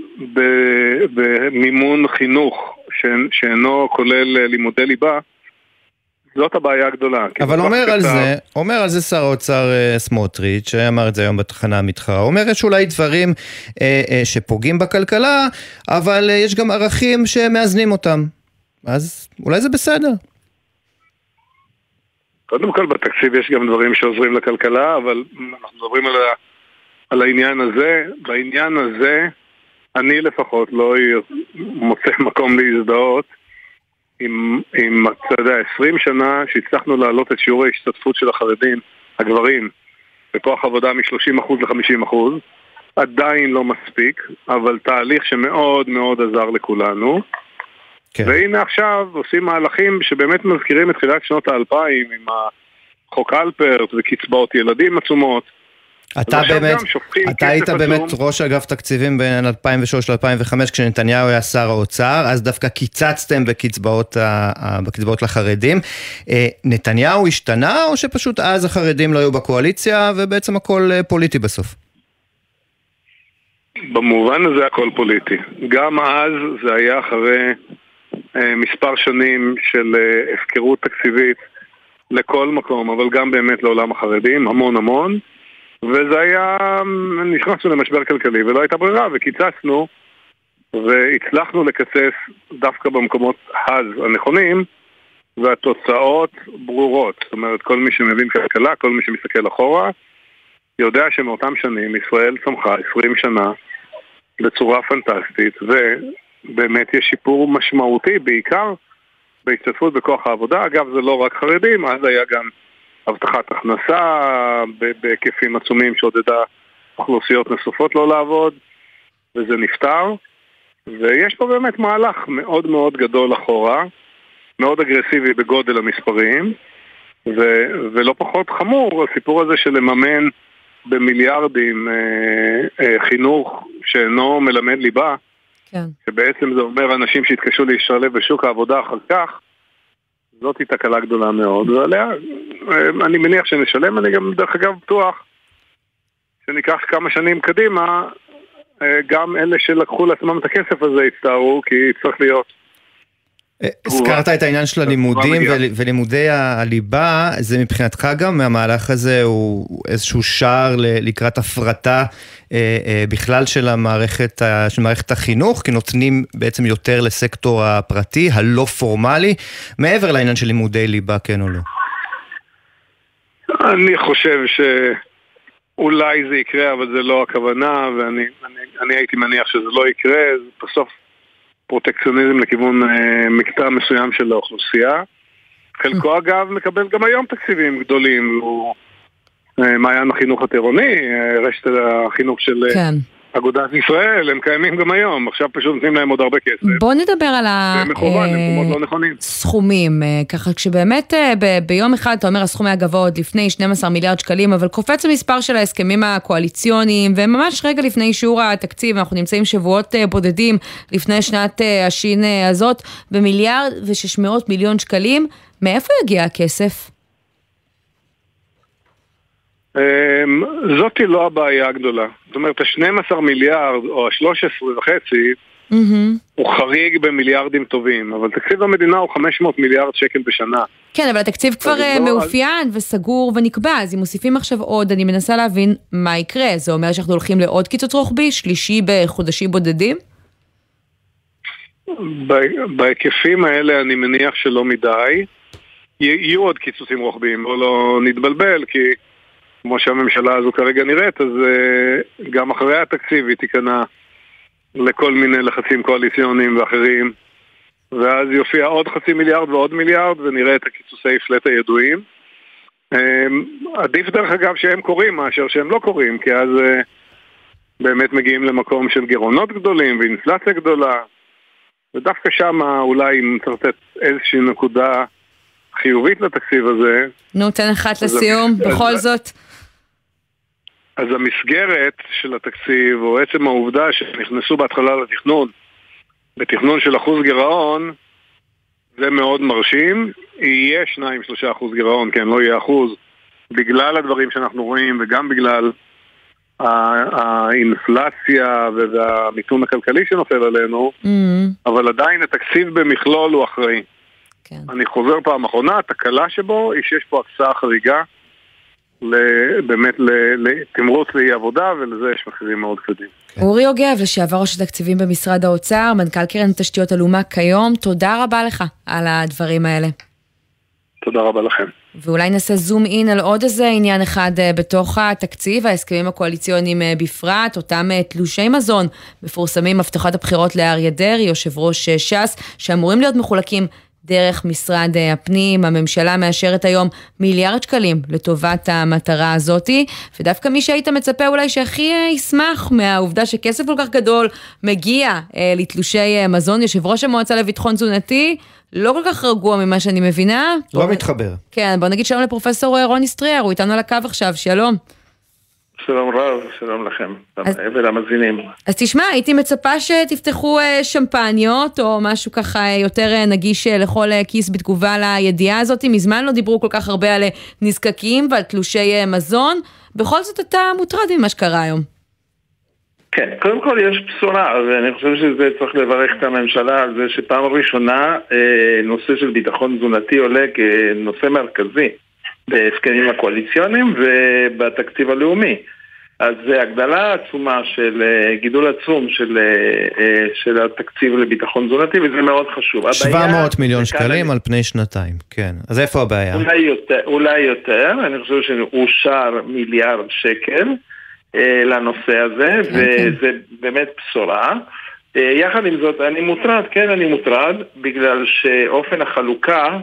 במימון חינוך שאינו כולל לימודי ליבה, זאת הבעיה הגדולה. אבל אומר על זה, אומר על זה שר האוצר סמוטריץ', שאמר את זה היום בתחנה המתחרה, אומר יש אולי דברים אה, אה, שפוגעים בכלכלה, אבל אה, יש גם ערכים שמאזנים אותם. אז אולי זה בסדר. קודם כל בתקציב יש גם דברים שעוזרים לכלכלה, אבל אנחנו מדברים על, ה, על העניין הזה. בעניין הזה, אני לפחות לא מוצא מקום להזדהות עם, עם, אתה יודע, 20 שנה שהצלחנו להעלות את שיעור ההשתתפות של החרדים, הגברים, בכוח עבודה מ-30% ל-50%. עדיין לא מספיק, אבל תהליך שמאוד מאוד עזר לכולנו. כן. והנה עכשיו עושים מהלכים שבאמת מזכירים את תחילת שנות האלפיים עם החוק אלפרט וקצבאות ילדים עצומות. אתה באמת, אתה היית. באמת ראש אגף תקציבים בין 2003 ל-2005 כשנתניהו היה שר האוצר, אז דווקא קיצצתם בקצבאות, בקצבאות לחרדים. אה, נתניהו השתנה או שפשוט אז החרדים לא היו בקואליציה ובעצם הכל אה, פוליטי בסוף? במובן הזה הכל פוליטי. גם אז זה היה אחרי אה, מספר שנים של אה, הפקרות תקציבית לכל מקום, אבל גם באמת לעולם החרדים, המון המון. וזה היה, נכנסנו למשבר כלכלי ולא הייתה ברירה וקיצצנו והצלחנו לקצץ דווקא במקומות אז הנכונים והתוצאות ברורות. זאת אומרת, כל מי שמבין כלכלה, כל מי שמסתכל אחורה, יודע שמאותם שנים ישראל צמחה 20 שנה בצורה פנטסטית, ובאמת יש שיפור משמעותי, בעיקר בהשתתפות בכוח העבודה. אגב, זה לא רק חרדים, אז היה גם הבטחת הכנסה בהיקפים עצומים שעודדה אוכלוסיות נוספות לא לעבוד, וזה נפתר. ויש פה באמת מהלך מאוד מאוד גדול אחורה, מאוד אגרסיבי בגודל המספרים, ו- ולא פחות חמור הסיפור הזה של לממן במיליארדים אה, אה, חינוך שאינו מלמד ליבה, כן. שבעצם זה אומר אנשים שיתקשו להשתלב בשוק העבודה אחר כך, זאתי תקלה גדולה מאוד, ועליה אה, אני מניח שנשלם, אני גם דרך אגב בטוח שניקח כמה שנים קדימה, אה, גם אלה שלקחו לעצמם את הכסף הזה יצטערו, כי צריך להיות הזכרת את העניין של הלימודים ולימודי הליבה, זה מבחינתך גם מהמהלך הזה הוא איזשהו שער לקראת הפרטה אה, אה, בכלל של המערכת, של מערכת החינוך, כי נותנים בעצם יותר לסקטור הפרטי, הלא פורמלי, מעבר לעניין של לימודי ליבה, כן או לא? אני חושב שאולי זה יקרה, אבל זה לא הכוונה, ואני אני, אני הייתי מניח שזה לא יקרה, בסוף פרוטקציוניזם לכיוון אה, מקטע מסוים של האוכלוסייה. חלקו אגב מקבל גם היום תקציבים גדולים, הוא אה, מעיין החינוך הטירוני, אה, רשת החינוך של... כן. אגודת ישראל, הם קיימים גם היום, עכשיו פשוט נותנים להם עוד הרבה כסף. בוא נדבר על הסכומים, לא ככה כשבאמת ב- ביום אחד אתה אומר הסכום היה גבוה עוד לפני 12 מיליארד שקלים, אבל קופץ המספר של ההסכמים הקואליציוניים, וממש רגע לפני אישור התקציב, אנחנו נמצאים שבועות בודדים לפני שנת השין הזאת, במיליארד ו-600 מיליון שקלים, מאיפה יגיע הכסף? אמ, זאתי לא הבעיה הגדולה. זאת אומרת, ה-12 מיליארד או ה-13 וחצי Mm-hmm. הוא חריג במיליארדים טובים, אבל תקציב המדינה הוא 500 מיליארד שקל בשנה. כן, אבל התקציב כבר לא... מאופיין וסגור ונקבע, אז אם מוסיפים עכשיו עוד, אני מנסה להבין מה יקרה. זה אומר שאנחנו הולכים לעוד קיצוץ רוחבי, שלישי בחודשים בודדים? בהיקפים האלה אני מניח שלא מדי. יהיו עוד קיצוצים רוחביים, בואו לא נתבלבל, כי כמו שהממשלה הזו כרגע נראית, אז uh, גם אחרי התקציב היא תיכנע לכל מיני לחצים קואליציוניים ואחרים, ואז יופיע עוד חצי מיליארד ועוד מיליארד, ונראה את הקיצוצי פלט הידועים. Um, עדיף דרך אגב שהם קורים מאשר שהם לא קורים, כי אז uh, באמת מגיעים למקום של גירעונות גדולים ואינפלציה גדולה, ודווקא שם אולי אם לתת איזושהי נקודה חיובית לתקציב הזה. נו, תן אחת לסיום, בכל זאת. אז המסגרת של התקציב, או עצם העובדה שנכנסו בהתחלה לתכנון, בתכנון של אחוז גירעון, זה מאוד מרשים. יהיה 2-3 אחוז גירעון, כן, לא יהיה אחוז, בגלל הדברים שאנחנו רואים וגם בגלל האינפלציה והמיתון הכלכלי שנופל עלינו, mm-hmm. אבל עדיין התקציב במכלול הוא אחראי. כן. אני חוזר פעם אחרונה, התקלה שבו היא שיש פה הקצאה חריגה באמת לתמרוץ לאי עבודה, ולזה יש מחירים מאוד כבדים. כן. אורי יוגב, לשעבר ראש התקציבים במשרד האוצר, מנכ"ל קרן תשתיות הלאומה כיום, תודה רבה לך על הדברים האלה. תודה רבה לכם. ואולי נעשה זום אין על עוד איזה עניין אחד אה, בתוך התקציב, ההסכמים הקואליציוניים אה, בפרט, אותם אה, תלושי מזון מפורסמים, הבטחת הבחירות לאריה דרעי, יושב ראש ש"ס, שאמורים להיות מחולקים דרך משרד הפנים, הממשלה מאשרת היום מיליארד שקלים לטובת המטרה הזאתי, ודווקא מי שהיית מצפה אולי שהכי ישמח מהעובדה שכסף כל כך גדול מגיע לתלושי מזון, יושב ראש המועצה לביטחון תזונתי, לא כל כך רגוע ממה שאני מבינה. לא בוא... מתחבר. כן, בוא נגיד שלום לפרופסור רוני סטריאר, הוא איתנו על הקו עכשיו, שלום. שלום רב, שלום לכם, אז, ולמאזינים. אז תשמע, הייתי מצפה שתפתחו אה, שמפניות, או משהו ככה אה, יותר אה, נגיש לכל כיס בתגובה לידיעה הזאת. מזמן לא דיברו כל כך הרבה על נזקקים ועל תלושי מזון. בכל זאת אתה מוטרד ממה שקרה היום. כן, קודם כל יש בשורה, ואני חושב שזה צריך לברך את הממשלה על זה שפעם ראשונה נושא של ביטחון תזונתי עולה כנושא מרכזי בהסכמים הקואליציוניים ובתקציב הלאומי. אז זה הגדלה עצומה של אה, גידול עצום של, אה, של התקציב לביטחון תזונתי וזה מאוד חשוב. 700 מיליון שקלים אני... על פני שנתיים, כן. אז איפה הבעיה? אולי יותר, אולי יותר, אני חושב שאושר מיליארד שקל. אה, לנושא הזה, אוקיי. וזה באמת בשורה. אה, יחד עם זאת, אני מוטרד, כן אני מוטרד, בגלל שאופן החלוקה אה,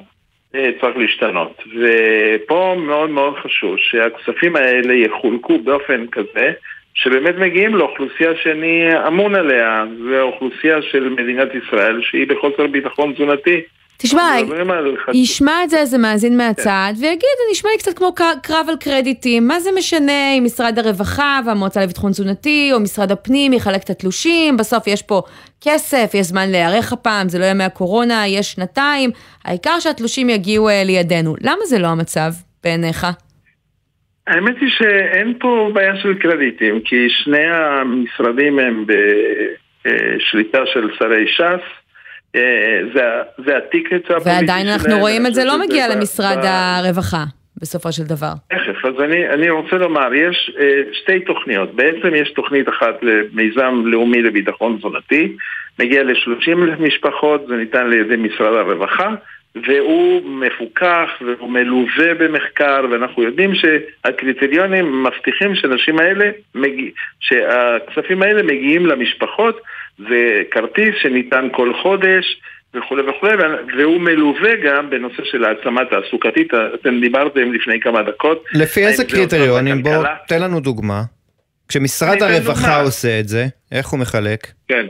צריך להשתנות. ופה מאוד מאוד חשוב שהכספים האלה יחולקו באופן כזה שבאמת מגיעים לאוכלוסייה שאני אמון עליה, זו האוכלוסייה של מדינת ישראל שהיא בחוסר ביטחון תזונתי. תשמע, ישמע את זה איזה מאזין מהצד, כן. ויגיד, זה נשמע לי קצת כמו קרב על קרדיטים, מה זה משנה אם משרד הרווחה והמועצה לביטחון תזונתי, או משרד הפנים יחלק את התלושים, בסוף יש פה כסף, יש זמן להיערך הפעם, זה לא ימי הקורונה, יש שנתיים, העיקר שהתלושים יגיעו אה, לידינו. למה זה לא המצב בעיניך? האמת היא שאין פה בעיה של קרדיטים, כי שני המשרדים הם בשליטה של שרי ש"ס. אה, זה הטיקט הפוליטי שלהם. ועדיין אנחנו רואים את זה לא מגיע למשרד הרווחה. בסופו של דבר. תכף, אז אני, אני רוצה לומר, יש אה, שתי תוכניות. בעצם יש תוכנית אחת למיזם לאומי לביטחון תזונתי, מגיע ל-30 משפחות, זה ניתן על ידי משרד הרווחה, והוא מפוקח והוא מלווה במחקר, ואנחנו יודעים שהקריטריונים מבטיחים שהאנשים האלה, מגיע, שהכספים האלה מגיעים למשפחות זה כרטיס שניתן כל חודש וכולי וכולי, והוא מלווה גם בנושא של העצמה תעסוקתית, אתם דיברתם לפני כמה דקות. לפי איזה קריטריונים? בוא, תן לנו דוגמה. כשמשרד הרווחה דוגמה. עושה את זה, איך הוא מחלק? כן.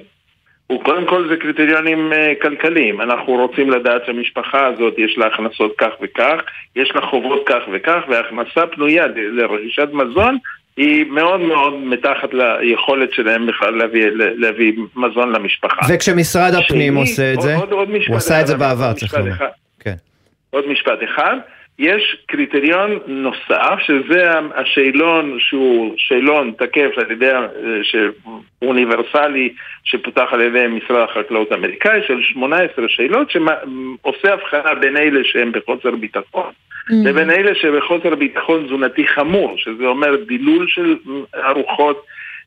הוא קודם כל זה קריטריונים uh, כלכליים. אנחנו רוצים לדעת שהמשפחה הזאת יש לה הכנסות כך וכך, יש לה חובות כך וכך, והכנסה פנויה לרכישת מזון היא מאוד מאוד מתחת ליכולת שלהם בכלל להביא, להביא מזון למשפחה. וכשמשרד הפנים שני, עושה את זה, עוד, עוד הוא עשה את זה בעבר, צריך לומר. כן. עוד משפט אחד. יש קריטריון נוסף, שזה השאלון שהוא שאלון תקף על ידי, אוניברסלי, שפותח על ידי משרד החקלאות האמריקאי, של 18 שאלות, שעושה הבחנה בין אלה שהם בחוסר ביטחון. לבין אלה שבחוסר ביטחון תזונתי חמור, שזה אומר דילול של ארוחות,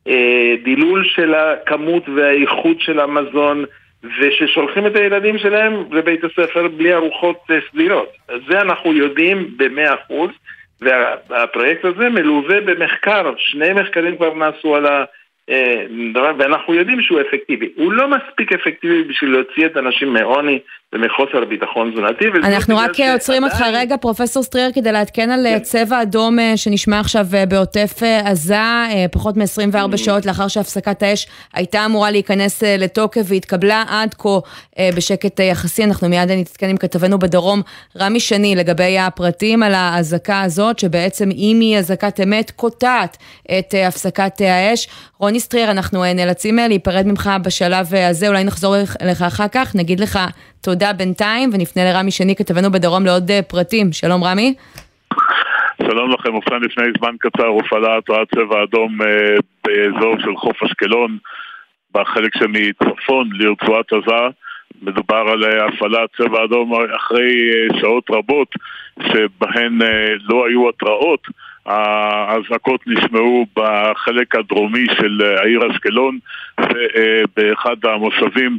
אה, דילול של הכמות והאיכות של המזון, וששולחים את הילדים שלהם לבית הספר בלי ארוחות אה, סדירות. זה אנחנו יודעים במאה אחוז, והפרויקט הזה מלווה במחקר, שני מחקרים כבר נעשו על ה... אה, ואנחנו יודעים שהוא אפקטיבי. הוא לא מספיק אפקטיבי בשביל להוציא את האנשים מעוני ומחוסר ביטחון תזונתי. אנחנו רק עוצרים אותך רגע, פרופסור סטריאר, כדי לעדכן על כן. צבע אדום אה, שנשמע עכשיו אה, בעוטף עזה, פחות מ-24 mm. שעות לאחר שהפסקת האש הייתה אמורה להיכנס לתוקף והתקבלה עד כה בשקט יחסי. אנחנו מיד נתעדכן עם כתבנו בדרום, רמי שני, לגבי הפרטים על האזעקה הזאת, שבעצם אם היא אזעקת אמת, קוטעת את הפסקת האש. רוני סטריאר, אנחנו נאלצים להיפרד ממך בשלב הזה, אולי נחזור אליך אחר כך, נגיד לך תודה בינתיים, ונפנה לרמי שני, כתבנו בדרום לעוד אה, פרטים. שלום רמי. שלום לכם, ובכן לפני זמן קצר הופעלה התרעת צבע אדום אה, באזור של חוף אשקלון, בחלק שמצפון לרצועת עזה. מדובר על אה, הפעלת צבע אדום אחרי שעות רבות שבהן לא היו התראות. האזעקות נשמעו בחלק הדרומי של העיר אשקלון ובאחד המושבים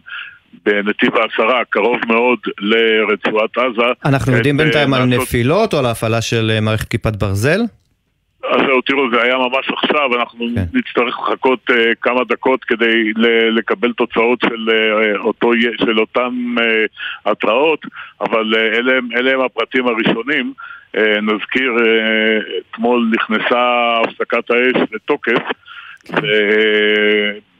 בנתיב העשרה, קרוב מאוד לרצועת עזה. אנחנו יודעים את, בינתיים אה, על נפילות או על ההפעלה של אה, מערכת כיפת ברזל? אז זהו, תראו, זה היה ממש עכשיו, אנחנו כן. נצטרך לחכות uh, כמה דקות כדי ל- לקבל תוצאות של, uh, אותו, של אותן uh, התראות, אבל uh, אלה, אלה הם הפרטים הראשונים. Uh, נזכיר, uh, אתמול נכנסה הפסקת האש לתוקף,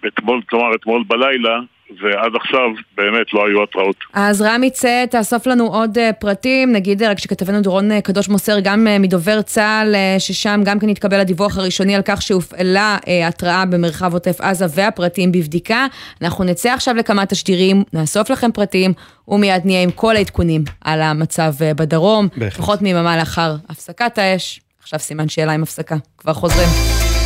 ואתמול, כלומר אתמול בלילה, ועד עכשיו באמת לא היו התראות. אז רמי צא, תאסוף לנו עוד אה, פרטים, נגיד אה, רק שכתבנו דורון אה, קדוש מוסר גם אה, מדובר צה"ל, אה, ששם גם כן התקבל הדיווח הראשוני על כך שהופעלה אה, התראה במרחב עוטף עזה והפרטים בבדיקה. אנחנו נצא עכשיו לכמה תשדירים, נאסוף לכם פרטים, ומיד נהיה עם כל העדכונים על המצב אה, בדרום. בהחלט. פחות מיממה לאחר הפסקת האש, עכשיו סימן שאלה עם הפסקה, כבר חוזרים.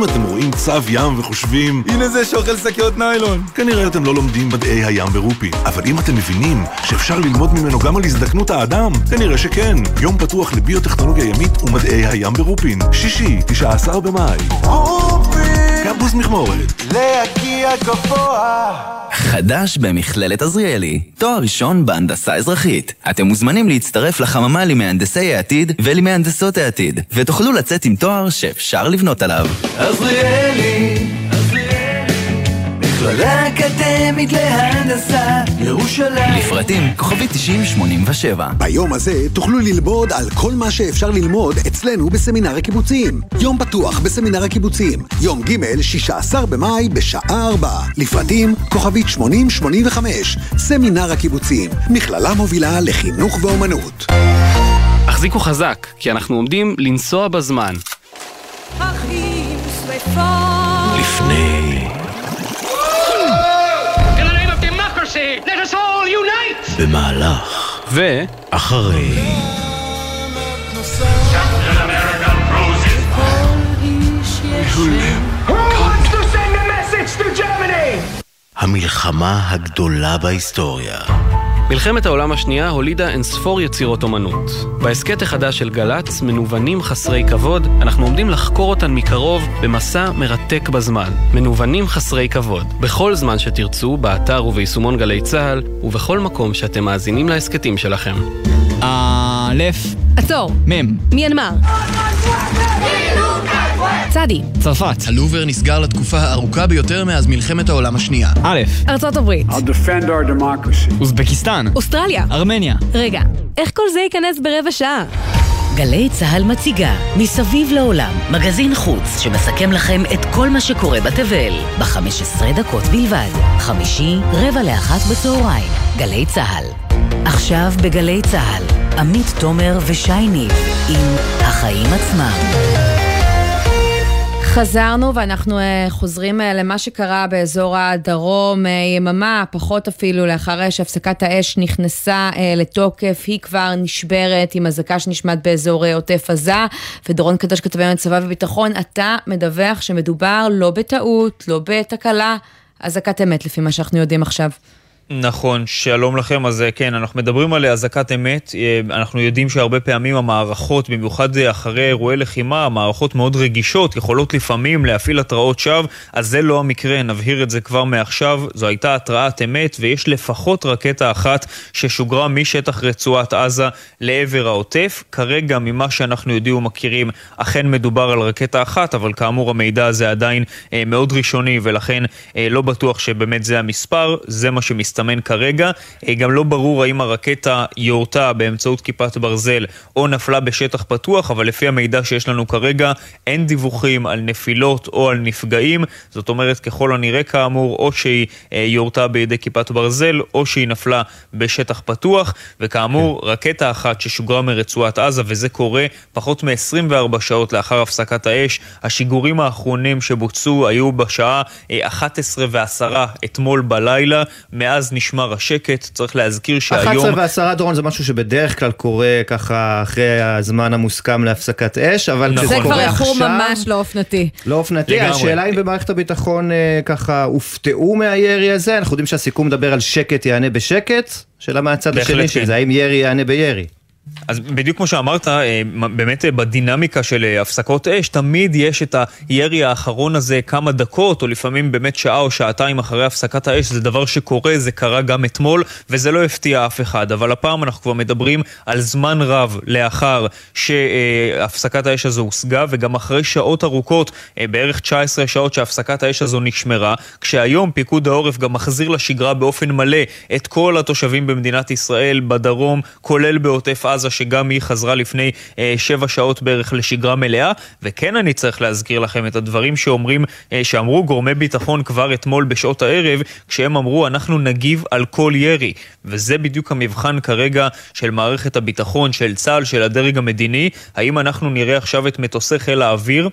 אם אתם רואים צב ים וחושבים, הנה זה שאוכל שקיות ניילון, כנראה אתם לא לומדים מדעי הים ברופין. אבל אם אתם מבינים שאפשר ללמוד ממנו גם על הזדקנות האדם, כנראה שכן. יום פתוח לביוטכנולוגיה ימית ומדעי הים ברופין. שישי, 19 במאי. רופין! קמפוס מכמורת. להגיע גבוה. חדש במכללת עזריאלי, תואר ראשון בהנדסה אזרחית. אתם מוזמנים להצטרף לחממה למהנדסי העתיד ולמהנדסות העתיד, ותוכלו לצאת עם תואר שאפשר לבנות עליו. עזריאלי, מכללה אקדמית להנדסה, ירושלים. לפרטים כוכבי 9087. ביום הזה תוכלו ללמוד על כל מה שאפשר ללמוד אצלנו בסמינר הקיבוצים. יום פתוח בסמינר הקיבוצים, יום ג' 16 במאי בשעה 4. לפרטים כוכבית 8085, סמינר הקיבוצים, מכללה מובילה לחינוך ואומנות. החזיקו חזק, כי אנחנו עומדים לנסוע בזמן. לפני במהלך ו... אחרי המלחמה הגדולה בהיסטוריה מלחמת העולם השנייה הולידה אינספור יצירות אומנות. בהסכת החדש של גל"צ, מנוונים חסרי כבוד, אנחנו עומדים לחקור אותן מקרוב במסע מרתק בזמן. מנוונים חסרי כבוד. בכל זמן שתרצו, באתר וביישומון גלי צה"ל, ובכל מקום שאתם מאזינים להסכתים שלכם. א', עצור. מ', מיינמר. צדי. צרפת. הלובר נסגר לתקופה הארוכה ביותר מאז מלחמת העולם השנייה. א', ארצות הברית. אוזבקיסטן. אוסטרליה. ארמניה. רגע, איך כל זה ייכנס ברבע שעה? גלי צה"ל מציגה מסביב לעולם מגזין חוץ שמסכם לכם את כל מה שקורה בתבל ב-15 דקות בלבד. חמישי, רבע לאחת בצהריים. גלי צה"ל. עכשיו בגלי צה"ל, עמית תומר ושי ניב עם החיים עצמם. חזרנו ואנחנו uh, חוזרים uh, למה שקרה באזור הדרום, uh, יממה, פחות אפילו, לאחר שהפסקת האש נכנסה לתוקף, היא כבר נשברת עם אזעקה שנשמעת באזור עוטף עזה, ודורון קדוש כתבי צבא וביטחון, אתה מדווח שמדובר לא בטעות, לא בתקלה, אזעקת אמת לפי מה שאנחנו יודעים עכשיו. נכון, שלום לכם. אז אה, כן, אנחנו מדברים על אזעקת אמת. אה, אנחנו יודעים שהרבה פעמים המערכות, במיוחד אה, אחרי אירועי לחימה, המערכות מאוד רגישות, יכולות לפעמים להפעיל התראות שווא, אז זה לא המקרה, נבהיר את זה כבר מעכשיו. זו הייתה התראת אמת, ויש לפחות רקטה אחת ששוגרה משטח רצועת עזה לעבר העוטף. כרגע, ממה שאנחנו יודעים ומכירים, אכן מדובר על רקטה אחת, אבל כאמור המידע הזה עדיין אה, מאוד ראשוני, ולכן אה, לא בטוח שבאמת זה המספר, זה מה שמסתמן. מסתמן כרגע. אה, גם לא ברור האם הרקטה יורתה באמצעות כיפת ברזל או נפלה בשטח פתוח, אבל לפי המידע שיש לנו כרגע, אין דיווחים על נפילות או על נפגעים. זאת אומרת, ככל הנראה כאמור, או שהיא אה, יורתה בידי כיפת ברזל, או שהיא נפלה בשטח פתוח. וכאמור, רקטה אחת ששוגרה מרצועת עזה, וזה קורה פחות מ-24 שעות לאחר הפסקת האש. השיגורים האחרונים שבוצעו היו בשעה 11 ו-10 אתמול בלילה. מאז נשמר השקט, צריך להזכיר שהיום... 11 ועשרה דורון זה משהו שבדרך כלל קורה ככה אחרי הזמן המוסכם להפסקת אש, אבל נכון. זה כבר איחור עכשיו... ממש לא אופנתי. לא אופנתי, לגמרי. השאלה אם במערכת הביטחון אה, ככה הופתעו מהירי הזה, אנחנו יודעים שהסיכום מדבר על שקט יענה בשקט, שאלה מהצד השני של כן. זה, האם ירי יענה בירי? אז בדיוק כמו שאמרת, אה, באמת אה, בדינמיקה של אה, הפסקות אש, תמיד יש את הירי האחרון הזה כמה דקות, או לפעמים באמת שעה או שעתיים אחרי הפסקת האש, זה דבר שקורה, זה קרה גם אתמול, וזה לא הפתיע אף אחד. אבל הפעם אנחנו כבר מדברים על זמן רב לאחר שהפסקת האש הזו הושגה, וגם אחרי שעות ארוכות, בערך 19 שעות שהפסקת האש הזו נשמרה, כשהיום פיקוד העורף גם מחזיר לשגרה באופן מלא את כל התושבים במדינת ישראל, בדרום, כולל בעוטף עזה. שגם היא חזרה לפני אה, שבע שעות בערך לשגרה מלאה. וכן אני צריך להזכיר לכם את הדברים שאומרים, אה, שאמרו גורמי ביטחון כבר אתמול בשעות הערב, כשהם אמרו אנחנו נגיב על כל ירי. וזה בדיוק המבחן כרגע של מערכת הביטחון, של צה"ל, של הדרג המדיני. האם אנחנו נראה עכשיו את מטוסי חיל האוויר?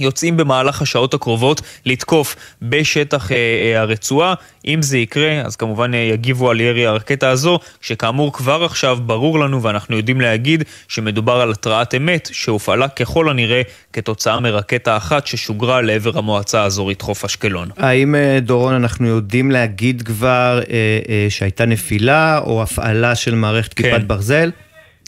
יוצאים במהלך השעות הקרובות לתקוף בשטח אה, אה, הרצועה. אם זה יקרה, אז כמובן אה, יגיבו על ירי הרקטה הזו, שכאמור כבר עכשיו ברור לנו ואנחנו יודעים להגיד שמדובר על התרעת אמת שהופעלה ככל הנראה כתוצאה מרקטה אחת ששוגרה לעבר המועצה האזורית חוף אשקלון. האם, אה, דורון, אנחנו יודעים להגיד כבר אה, אה, שהייתה נפילה או הפעלה של מערכת כן. כיפת ברזל?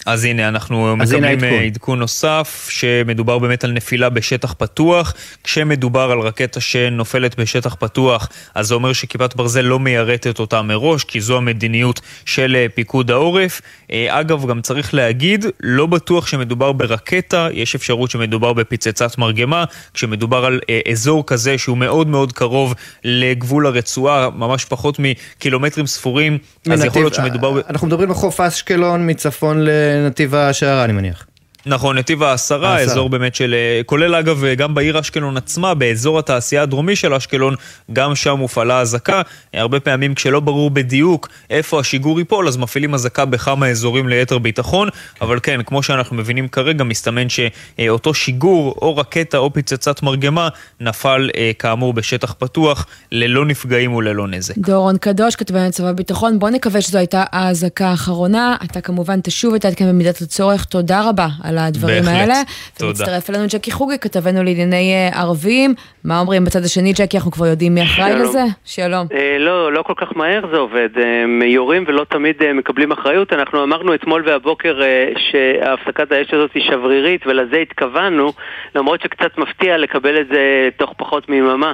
אז הנה, אנחנו אז מקבלים הנה עדכון. עדכון נוסף, שמדובר באמת על נפילה בשטח פתוח. כשמדובר על רקטה שנופלת בשטח פתוח, אז זה אומר שכיפת ברזל לא מיירטת אותה מראש, כי זו המדיניות של אה, פיקוד העורף. אה, אגב, גם צריך להגיד, לא בטוח שמדובר ברקטה, יש אפשרות שמדובר בפצצת מרגמה. כשמדובר על אה, אזור כזה שהוא מאוד מאוד קרוב לגבול הרצועה, ממש פחות מקילומטרים ספורים, אז יכול להיות שמדובר... אנחנו מדברים על חוף אשקלון מצפון ל... נתיב השערה, אני מניח. נכון, נתיב העשרה, אזור באמת של... אה, כולל אגב גם בעיר אשקלון עצמה, באזור התעשייה הדרומי של אשקלון, גם שם הופעלה אזעקה. הרבה פעמים כשלא ברור בדיוק איפה השיגור ייפול, אז מפעילים אזעקה בכמה אזורים ליתר ביטחון. אבל כן, כמו שאנחנו מבינים כרגע, מסתמן שאותו שיגור, או רקטה או פצצת מרגמה, נפל אה, כאמור בשטח פתוח, ללא נפגעים וללא נזק. דורון קדוש, כתבי צבא ביטחון, בוא נקווה שזו הייתה האזעקה האחרונה. אתה כמובן תשוב ותעדכן במידת הצורך. תודה רבה. על הדברים בהחלט. האלה. תודה. ומצטרף אלינו ג'קי חוגי, כתבנו לענייני אה, ערבים. מה אומרים בצד השני, ג'קי? אנחנו כבר יודעים מי אחראי לזה? שלום. אה, לא, לא כל כך מהר זה עובד. הם יורים ולא תמיד אה, מקבלים אחריות. אנחנו אמרנו אתמול והבוקר אה, שהפסקת האש הזאת היא שברירית, ולזה התכוונו, למרות שקצת מפתיע לקבל את זה תוך פחות מיממה.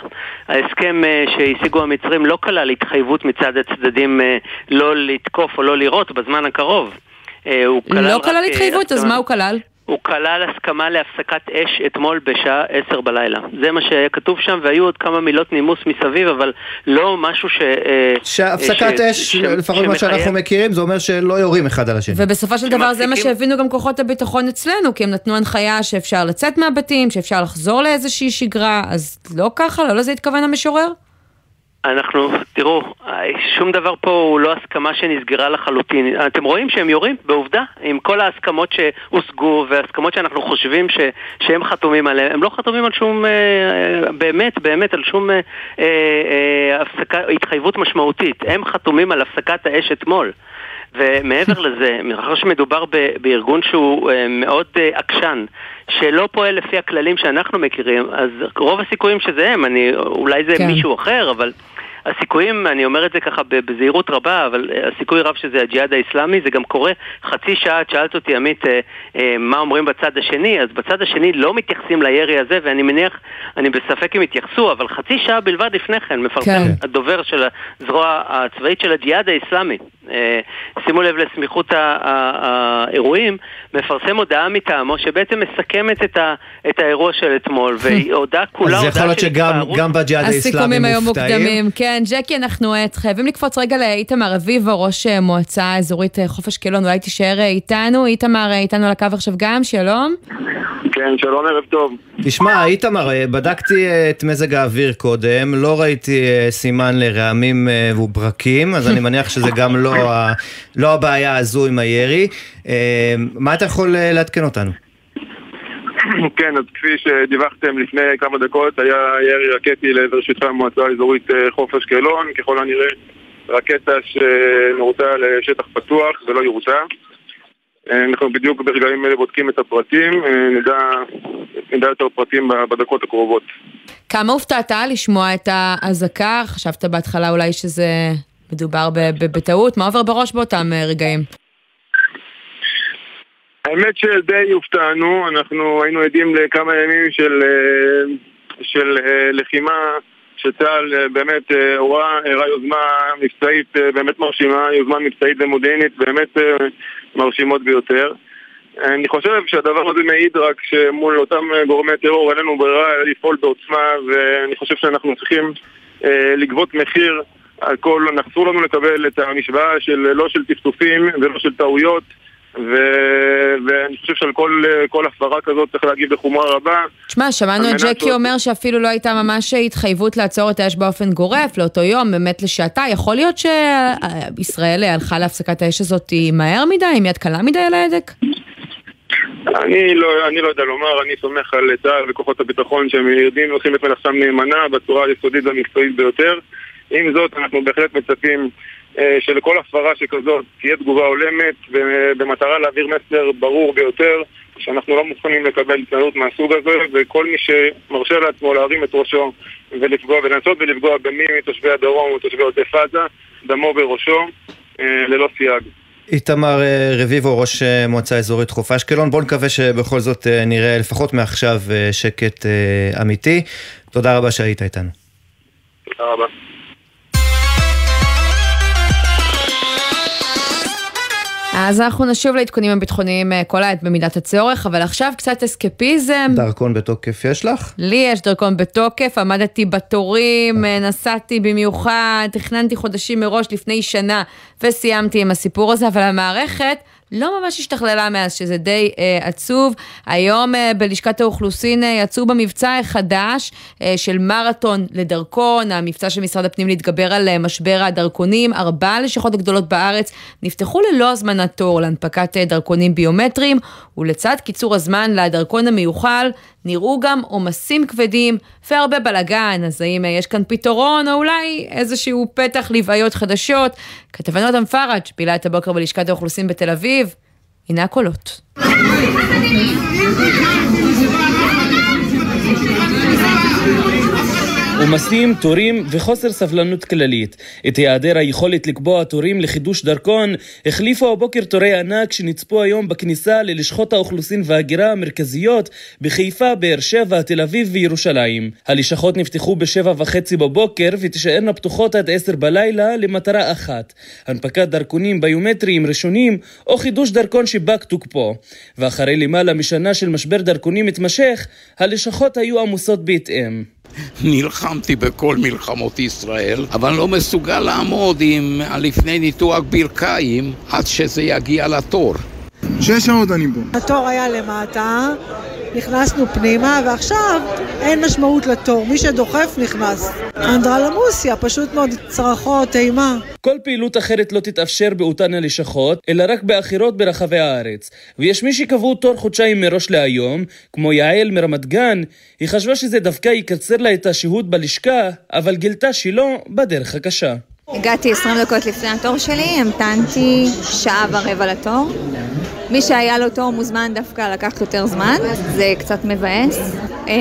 ההסכם אה, שהשיגו המצרים לא כלל התחייבות מצד הצדדים אה, לא לתקוף או לא לירות בזמן הקרוב. אה, הוא כלל לא כלל אה, התחייבות, אז מה הוא כלל? הוא כלל הסכמה להפסקת אש אתמול בשעה עשר בלילה. זה מה שהיה כתוב שם, והיו עוד כמה מילות נימוס מסביב, אבל לא משהו ש... אה, שהפסקת אש, לפחות מה שאנחנו מכירים, זה אומר שלא יורים אחד על השני. ובסופו של דבר זה מה שהבינו גם כוחות הביטחון אצלנו, כי הם נתנו הנחיה שאפשר לצאת מהבתים, שאפשר לחזור לאיזושהי שגרה, אז לא ככה? לא לזה התכוון המשורר? אנחנו, תראו, שום דבר פה הוא לא הסכמה שנסגרה לחלוטין. אתם רואים שהם יורים, בעובדה, עם כל ההסכמות שהושגו וההסכמות שאנחנו חושבים ש, שהם חתומים עליהן, הם לא חתומים על שום, אה, באמת, באמת, על שום אה, אה, הפסקה, התחייבות משמעותית. הם חתומים על הפסקת האש אתמול. ומעבר לזה, מאחר שמדובר בארגון שהוא מאוד עקשן, שלא פועל לפי הכללים שאנחנו מכירים, אז רוב הסיכויים שזה הם, אני, אולי זה כן. מישהו אחר, אבל... הסיכויים, אני אומר את זה ככה בזהירות רבה, אבל אה, הסיכוי רב שזה הג'יהאד האיסלאמי, זה גם קורה חצי שעה, את שאלת אותי עמית אה, אה, מה אומרים בצד השני, אז בצד השני לא מתייחסים לירי הזה, ואני מניח, אני בספק אם יתייחסו, אבל חצי שעה בלבד לפני כן מפרסם כן. הדובר של הזרוע הצבאית של הג'יהאד האיסלאמי. שימו לב לסמיכות האירועים, מפרסם הודעה מטעמו שבעצם מסכמת את, ה, את האירוע של אתמול, והיא הודעה כולה הודעה של... אז יכול להיות שגם בג'יהאד האיסלאמי מופתעים. כן, ג'קי, אנחנו אה, חייבים לקפוץ רגע לאיתמר רביבו, ראש אה, מועצה אזורית אה, חוף אשקלון, אולי תישאר איתנו. איתמר איתנו על הקו עכשיו גם, שלום. כן, שלום, ערב טוב. תשמע, איתמר, בדקתי את מזג האוויר קודם, לא ראיתי סימן לרעמים וברקים, אז אני מניח שזה גם לא, לא הבעיה הזו עם הירי. מה אתה יכול לעדכן אותנו? כן, אז כפי שדיווחתם לפני כמה דקות, היה ירי רקטי לעבר שטחי המועצה האזורית אה, חוף אשקלון, ככל הנראה רקטה שנורתה לשטח פתוח ולא יורתה. אה, אנחנו בדיוק ברגעים אלה בודקים את הפרטים, אה, נדע, נדע יותר פרטים בדקות הקרובות. כמה הופתעת לשמוע את האזעקה? חשבת בהתחלה אולי שזה מדובר בטעות? מה עובר בראש באותם רגעים? האמת שדי הופתענו, אנחנו היינו עדים לכמה ימים של, אה, של אה, לחימה שצה"ל אה, באמת הורה, הראה יוזמה מבצעית באמת מרשימה, יוזמה מבצעית ומודיעינית באמת מרשימות ביותר. אני חושב שהדבר הזה מעיד רק שמול אותם גורמי טרור אין לנו ברירה לפעול בעוצמה ואני חושב שאנחנו צריכים לגבות מחיר על כל, אסור לנו לקבל את המשוואה של לא של טפטופים ולא של טעויות ו... ואני חושב שעל כל, כל הפרה כזאת צריך להגיב בחומרה רבה. תשמע, שמענו את ג'קי אומר שאפילו לא הייתה ממש התחייבות לעצור את האש באופן גורף לאותו יום, באמת לשעתה. יכול להיות שישראל הלכה להפסקת האש הזאת מהר מדי, עם יד קלה מדי על ההדק? אני לא, אני לא יודע לומר, אני סומך על צה"ל וכוחות הביטחון שהם יודעים ועושים את מלאכתם נאמנה בצורה היסודית והמקצועית ביותר. עם זאת, אנחנו בהחלט מצפים שלכל הפרה שכזאת תהיה תגובה הולמת במטרה להעביר מסר ברור ביותר שאנחנו לא מוכנים לקבל התנהלות מהסוג הזה וכל מי שמרשה לעצמו להרים את ראשו ולפגוע ולנסות ולפגוע במי מתושבי הדרום או תושבי עוטף עזה, דמו בראשו אה, ללא סייג. איתמר אה, רביבו, ראש מועצה אזורית חוף אשקלון, בואו נקווה שבכל זאת נראה לפחות מעכשיו שקט אמיתי. תודה רבה שהיית איתנו. תודה רבה. אז אנחנו נשוב לעדכונים הביטחוניים אה, כל העת במידת הצורך, אבל עכשיו קצת אסקפיזם. דרכון בתוקף יש לך? לי יש דרכון בתוקף, עמדתי בתורים, אה, נסעתי במיוחד, תכננתי חודשים מראש לפני שנה וסיימתי עם הסיפור הזה, אבל המערכת... לא ממש השתכללה מאז, שזה די אה, עצוב. היום אה, בלשכת האוכלוסין אה, יצאו במבצע חדש אה, של מרתון לדרכון, המבצע של משרד הפנים להתגבר על אה, משבר הדרכונים. ארבע הלשכות הגדולות בארץ נפתחו ללא הזמנת תור להנפקת אה, דרכונים ביומטריים, ולצד קיצור הזמן לדרכון המיוחל, נראו גם עומסים כבדים והרבה בלאגן, אז האם יש כאן פתרון או אולי איזשהו פתח לבעיות חדשות? כתבנו אדם פראג' פילה את הבוקר בלשכת האוכלוסין בתל אביב, הנה הקולות. עומסים, תורים וחוסר סבלנות כללית. את היעדר היכולת לקבוע תורים לחידוש דרכון החליפו הבוקר תורי ענק שנצפו היום בכניסה ללשכות האוכלוסין וההגירה המרכזיות בחיפה, באר שבע, תל אביב וירושלים. הלשכות נפתחו בשבע וחצי בבוקר ותישארנה פתוחות עד עשר בלילה למטרה אחת, הנפקת דרכונים ביומטריים ראשונים או חידוש דרכון שבק תוקפו. ואחרי למעלה משנה של משבר דרכונים מתמשך, הלשכות היו עמוסות בהתאם. נלחמתי בכל מלחמות ישראל, אבל לא מסוגל לעמוד עם לפני ניתוח ברכיים עד שזה יגיע לתור. שש שעות אני פה. התור היה למטה, נכנסנו פנימה, ועכשיו אין משמעות לתור. מי שדוחף נכנס. אנדרלמוסיה, פשוט מאוד צרחות, אימה. כל פעילות אחרת לא תתאפשר באותן הלשכות, אלא רק באחרות ברחבי הארץ. ויש מי שקבעו תור חודשיים מראש להיום, כמו יעל מרמת גן, היא חשבה שזה דווקא יקצר לה את השהות בלשכה, אבל גילתה שלא בדרך הקשה. הגעתי 20 דקות לפני התור שלי, המתנתי שעה ורבע לתור. מי שהיה לו תור מוזמן דווקא לקח יותר זמן, זה קצת מבאס, אה,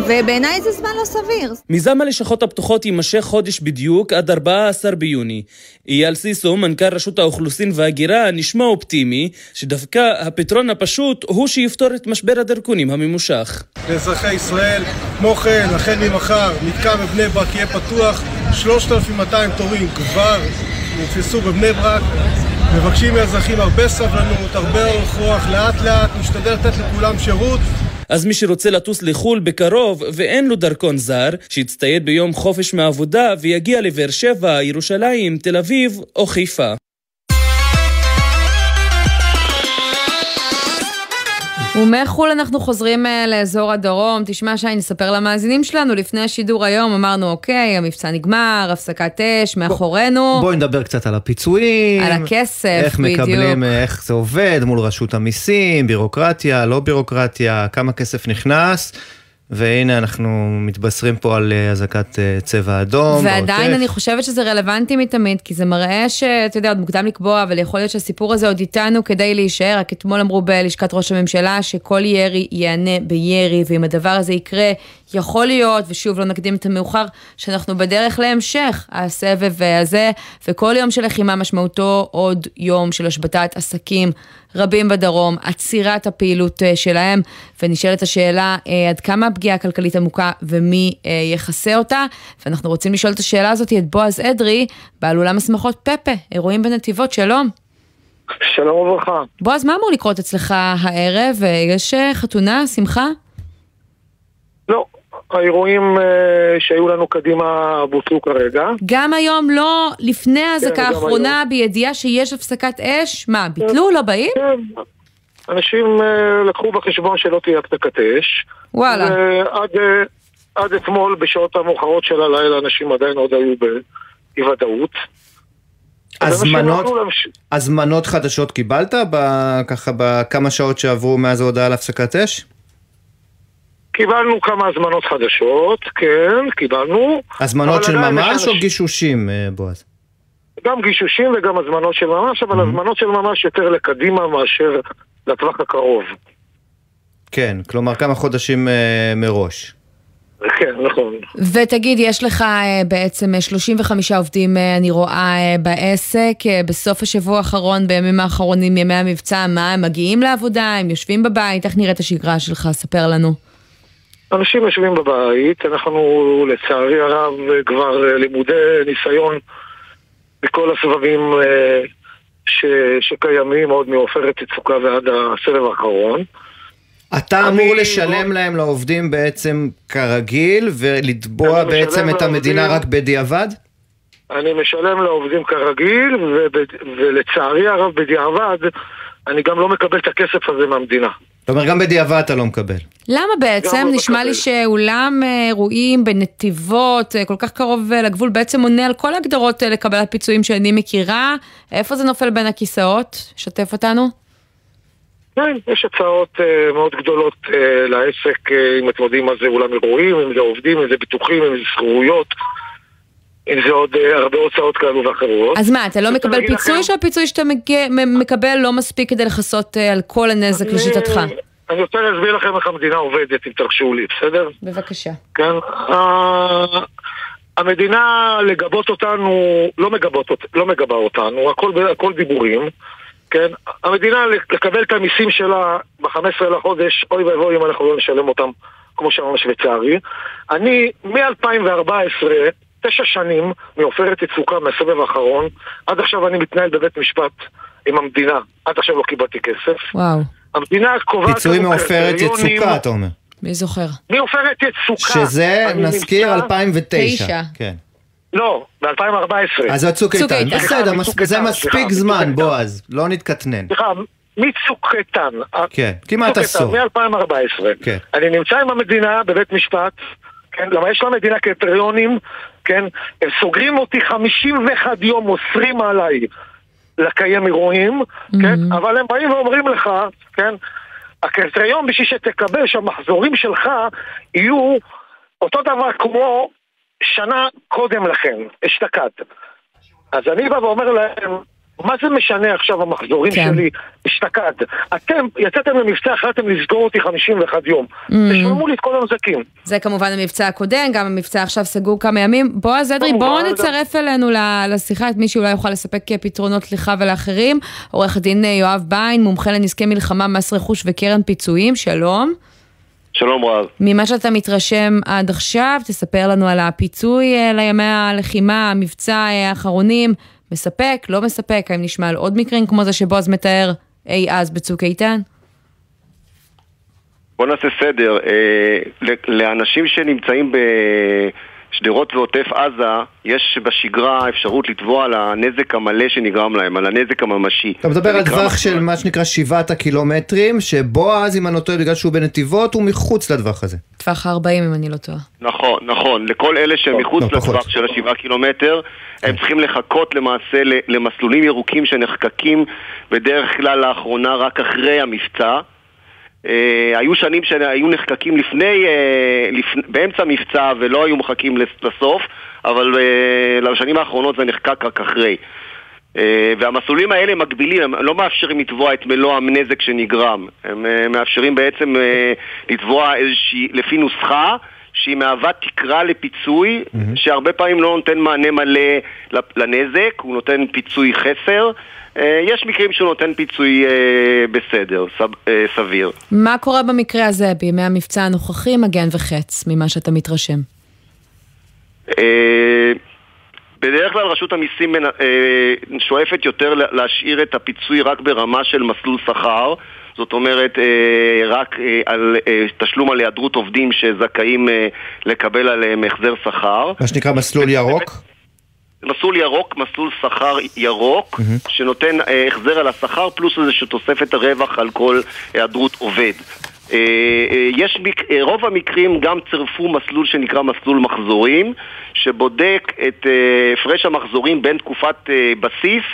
ובעיניי זה זמן לא סביר. מיזם הלשכות הפתוחות יימשך חודש בדיוק עד 14 ביוני. אייל סיסו, מנכ"ל רשות האוכלוסין וההגירה, נשמע אופטימי, שדווקא הפתרון הפשוט הוא שיפתור את משבר הדרכונים הממושך. לאזרחי ישראל, כמו כן, החל ממחר, מתקן בבני ברק יהיה פתוח, 3,200 תורים כבר נתפסו בבני ברק. מבקשים מאזרחים הרבה סבלנות, הרבה אורך רוח, לאט לאט, נשתדל לתת לכולם שירות. אז מי שרוצה לטוס לחו"ל בקרוב ואין לו דרכון זר, שיצטייד ביום חופש מעבודה ויגיע לבאר שבע, ירושלים, תל אביב או חיפה. ומחו"ל אנחנו חוזרים אה, לאזור הדרום. תשמע, שי, נספר למאזינים שלנו, לפני השידור היום אמרנו, אוקיי, המבצע נגמר, הפסקת אש, מאחורינו. בואי נדבר קצת על הפיצויים. על הכסף, איך בדיוק. איך מקבלים, איך זה עובד מול רשות המיסים, בירוקרטיה, לא בירוקרטיה, כמה כסף נכנס. והנה אנחנו מתבשרים פה על אה, אזעקת אה, צבע אדום. ועדיין. אני חושבת שזה רלוונטי מתמיד, כי זה מראה שאתה יודע, עוד מוקדם לקבוע, אבל יכול להיות שהסיפור הזה עוד איתנו כדי להישאר. רק אתמול אמרו בלשכת ראש הממשלה שכל ירי יענה בירי, ואם הדבר הזה יקרה, יכול להיות, ושוב לא נקדים את המאוחר, שאנחנו בדרך להמשך הסבב הזה, וכל יום של לחימה משמעותו עוד יום של השבתת עסקים רבים בדרום, עצירת הפעילות אה, שלהם, ונשאלת השאלה אה, עד כמה הפגיעה הכלכלית עמוקה ומי אה, יכסה אותה. ואנחנו רוצים לשאול את השאלה הזאת את בועז אדרי, בעל אולם השמחות פפה, אירועים בנתיבות, שלום. שלום וברכה. בועז, מה אמור לקרות אצלך הערב? יש חתונה, שמחה? לא, האירועים אה, שהיו לנו קדימה בוטלו כרגע. גם היום לא, לפני האזעקה כן, האחרונה, בידיעה שיש הפסקת אש, מה, ביטלו? לא באים? כן, אנשים אה, לקחו בחשבון שלא תהיה הפסקת אש. וואלה. ועד אה, עד אתמול, בשעות המאוחרות של הלילה, אנשים עדיין עוד היו באי ודאות. הזמנות, להמש- הזמנות חדשות קיבלת ב- ככה בכמה שעות שעברו מאז ההודעה על הפסקת אש? קיבלנו כמה הזמנות חדשות, כן, קיבלנו. הזמנות של ממש או גישושים, אה, בועז? גם גישושים וגם הזמנות של ממש, אבל הזמנות של ממש יותר לקדימה מאשר לטווח הקרוב. כן, כלומר כמה חודשים אה, מראש. כן, נכון. ותגיד, יש לך אה, בעצם אה, 35 עובדים, אה, אני רואה, אה, בעסק. בסוף השבוע האחרון, בימים האחרונים, ימי המבצע, מה, הם מגיעים לעבודה, הם יושבים בבית? איך נראית השגרה שלך? ספר לנו. אנשים יושבים בבית, אנחנו לצערי הרב כבר אה, לימודי ניסיון בכל הסבבים אה, ש, שקיימים, עוד מעופרת יצוקה ועד הסבב האחרון. אתה אמור לשלם להם לעובדים בעצם כרגיל ולתבוע בעצם את המדינה לעובדים- רק בדיעבד? אני משלם לעובדים כרגיל, וב- ולצערי הרב בדיעבד, אני גם לא מקבל את הכסף הזה מהמדינה. זאת אומרת, גם בדיעבד אתה לא מקבל. למה בעצם? לא נשמע לי שאולם אה, אירועים בנתיבות, אה, כל כך קרוב אה, לגבול, בעצם עונה על כל ההגדרות אה, לקבלת פיצויים שאני מכירה. איפה זה נופל בין הכיסאות? שתף אותנו. כן, יש הצעות uh, מאוד גדולות uh, לעסק, uh, אם אתם יודעים מה זה אולם אירועים, אם זה עובדים, אם זה ביטוחים, אם זה שכירויות, אם זה עוד uh, הרבה הוצאות כאלו ואחרות. אז מה, אתה לא מקבל פיצוי, שהפיצוי שאתה מקבל לא מספיק כדי לכסות אה, על כל הנזק לשיטתך? אני רוצה להסביר לכם איך המדינה עובדת, אם תרשו לי, בסדר? בבקשה. כן. ה- המדינה לגבות אותנו, לא, מגבות, לא מגבה אותנו, הכל, הכל דיבורים, כן? המדינה לקבל את המיסים שלה ב-15 לחודש, אוי ואבוי אם אנחנו לא נשלם אותם, כמו שאמרנו שוויצרי. אני מ-2014, תשע שנים מעופרת יצוקה מהסבב האחרון, עד עכשיו אני מתנהל בבית משפט עם המדינה, עד עכשיו לא קיבלתי כסף. וואו, המדינה קובעת פיצוי מעופרת יצוקה, אתה אומר. מי זוכר? מעופרת יצוקה. שזה, נזכיר, נמצא- 2009. כן. לא, ב-2014. אז זה צוק איתן. בסדר, זה מספיק זמן. בועז. לא נתקטנן. סליחה, מצוק איתן. כן, כמעט עשור. מ-2014. כן. אני נמצא עם המדינה בבית משפט, כן, למה יש למדינה קריטריונים, כן, הם סוגרים אותי 51 יום, אוסרים עליי לקיים אירועים, כן, אבל הם באים ואומרים לך, כן, הקריטריון בשביל שתקבל שהמחזורים שלך יהיו אותו דבר כמו שנה קודם לכן, אשתקד. אז אני בא ואומר להם, מה זה משנה עכשיו המחזורים כן. שלי אשתקד? אתם יצאתם למבצע, החלטתם לסגור אותי 51 יום. Mm. תשלמו לי את כל הנזקים. זה כמובן המבצע הקודם, גם המבצע עכשיו סגור כמה ימים. בועז אדרי, כמובן, בואו נצרף אלינו לשיחה את מי שאולי יוכל לספק פתרונות לך ולאחרים. עורך הדין אה, יואב ביין, מומחה לנזקי מלחמה, מס רכוש וקרן פיצויים, שלום. שלום רב. ממה שאתה מתרשם עד עכשיו, תספר לנו על הפיצוי אה, לימי הלחימה, המבצע אה, האחרונים, מספק, לא מספק, האם נשמע על עוד מקרים כמו זה שבועז מתאר אי אז בצוק איתן? בוא נעשה סדר. אה, לאנשים שנמצאים בשדרות ועוטף עזה, יש בשגרה אפשרות לתבוע על הנזק המלא שנגרם להם, על הנזק הממשי. אתה מדבר על טווח של מה שנקרא שבעת הקילומטרים, שבועז, אם אני לא טועה, בגלל שהוא בנתיבות, הוא מחוץ לטווח הזה. טווח ה-40 אם אני לא טועה. נכון, נכון. לכל אלה שהם מחוץ לא. לטווח של השבעה קילומטר, הם צריכים לחכות למעשה למסלולים ירוקים שנחקקים בדרך כלל לאחרונה רק אחרי המבצע. אה, היו שנים שהיו נחקקים לפני, אה, לפ... באמצע מבצע ולא היו מחכים לס- לסוף, אבל אה, לשנים האחרונות זה נחקק רק אחרי. אה, והמסלולים האלה מגבילים, הם לא מאפשרים לתבוע את מלוא הנזק שנגרם. הם אה, מאפשרים בעצם אה, לתבוע איזושהי, לפי נוסחה שהיא מהווה תקרה לפיצוי, שהרבה פעמים לא נותן מענה מלא לנזק, הוא נותן פיצוי חסר. אה, יש מקרים שהוא נותן פיצוי אה, בסדר, סב- אה, סביר. מה קורה במקרה הזה בימי המבצע הנוכחי, מגן וחץ, ממה שאתה מתרשם? בדרך כלל רשות המיסים שואפת יותר לה- להשאיר את הפיצוי רק ברמה של מסלול שכר זאת אומרת, אה, רק אה, על אה, תשלום על היעדרות עובדים שזכאים לקבל עליהם החזר שכר. מה שנקרא מסלול ירוק? מסלול ירוק, מסלול שכר ירוק, שנותן אה, החזר על השכר פלוס איזושהי תוספת רווח על כל היעדרות עובד. אה, אה, יש, אה, רוב המקרים גם צירפו מסלול שנקרא מסלול מחזורים, שבודק את הפרש המחזורים בין תקופת בסיס,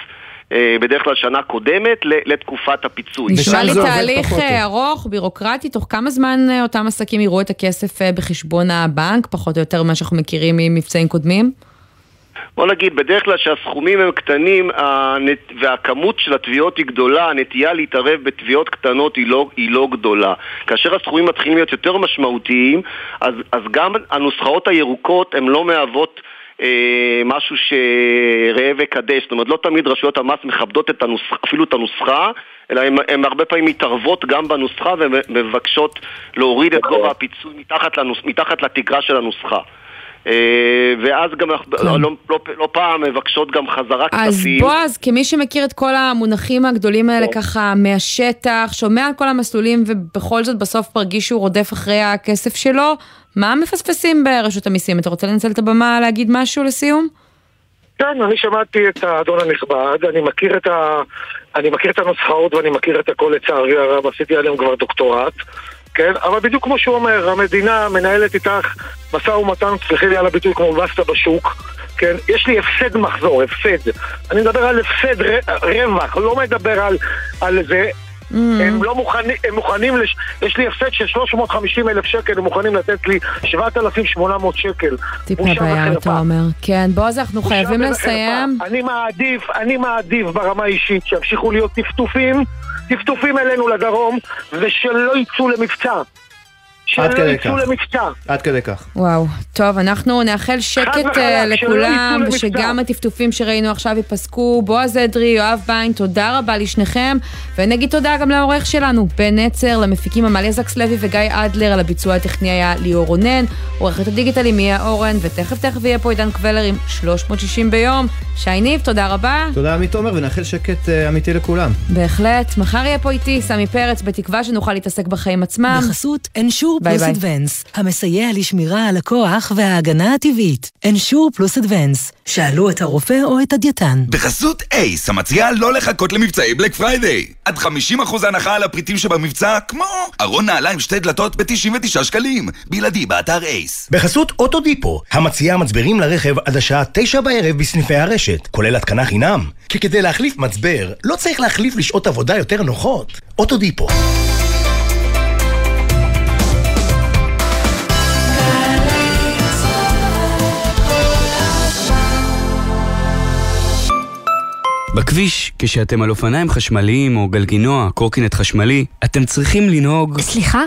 בדרך כלל שנה קודמת, לתקופת הפיצוי. נשמע לי תהליך אה, ארוך, בירוקרטי, תוך כמה זמן אה, אותם עסקים יראו את הכסף אה, בחשבון הבנק, פחות או יותר ממה שאנחנו מכירים ממבצעים קודמים? בוא נגיד, בדרך כלל שהסכומים הם קטנים. והכמות של התביעות היא גדולה, הנטייה להתערב בתביעות קטנות היא לא, היא לא גדולה. כאשר הסכומים מתחילים להיות יותר משמעותיים, אז, אז גם הנוסחאות הירוקות הן לא מהוות אה, משהו שראה וקדש. זאת אומרת, לא תמיד רשויות המס מכבדות את הנוסח, אפילו את הנוסחה, אלא הן הרבה פעמים מתערבות גם בנוסחה ומבקשות להוריד את גובה הפיצוי מתחת, לנוס... מתחת לתקרה של הנוסחה. אה, ואז גם אנחנו לא, לא, לא פעם מבקשות גם חזרה אז כספים. בועז, כמי שמכיר את כל המונחים הגדולים האלה ככה מהשטח, שומע על כל המסלולים ובכל זאת בסוף מרגיש שהוא רודף אחרי הכסף שלו, מה מפספסים ברשות המיסים? אתה רוצה לנצל את הבמה להגיד משהו לסיום? כן, אני שמעתי את האדון הנכבד, אני מכיר את, ה... אני מכיר את הנוסחאות ואני מכיר את הכל לצערי הרב, עשיתי עליהם כבר דוקטורט, כן? אבל בדיוק כמו שהוא אומר, המדינה מנהלת איתך משא ומתן, סלחי לי על הביטוי כמו בסטה בשוק, כן? יש לי הפסד מחזור, הפסד. אני מדבר על הפסד ר... רווח, לא מדבר על, על זה. Mm. הם לא מוכנים, הם מוכנים, לש... יש לי הפסד של 350 אלף שקל, הם מוכנים לתת לי 7,800 שקל. טיפה בעיה. אתה אומר. כן, בועז, אנחנו חייבים לסיים. אני מעדיף, אני מעדיף ברמה האישית שימשיכו להיות טפטופים, טפטופים אלינו לדרום, ושלא יצאו למבצע. עד שלא כדי יצאו כך. למבצע. עד כדי כך. וואו, טוב, אנחנו נאחל שקט אה, לכולם, ושגם. הטפטופים שראינו עכשיו ייפסקו. בועז אדרי, יואב ביין, תודה רבה לשניכם, ונגיד תודה גם לעורך שלנו, בן נצר, למפיקים עמליה זקס לוי וגיא אדלר, על הביצוע הטכני היה ליאור רונן, עורכת הדיגיטל היא מיה אורן, ותכף תכף יהיה פה עידן קבלר עם 360 ביום. שי ניב, תודה רבה. תודה עמית תומר, ונאחל שקט אה, אמיתי לכולם. בהחלט. מחר יהיה פה איתי סמי פרץ, בתקווה שנוכל להתעסק בחיים עצמם. בחסות Ensure ביי פלוס ביי. Advance, המסייע לשמירה על הכוח וההגנה הטבעית. אנשור פלוס אדוונס, שאלו את הרופא או את הדייתן. בחסות ACE, המציעה לא לחכות למבצעי Black Friday. עד 50% הנחה על הפריטים שבמבצע, כמו ארון נעליים שתי דלתות ב-99 שקלים. בלעדי באתר ACE. בחסות Auto Depot, המציעה מצברים לרכב עד השעה תשע בערב בסניפי הרשת, כולל התקנה חינם. כי כדי להחליף מצבר, לא צריך להחליף לשעות עבודה יותר נוחות. Auto Depot. בכביש, כשאתם על אופניים חשמליים או גלגינוע, קורקינט חשמלי, אתם צריכים לנהוג... סליחה?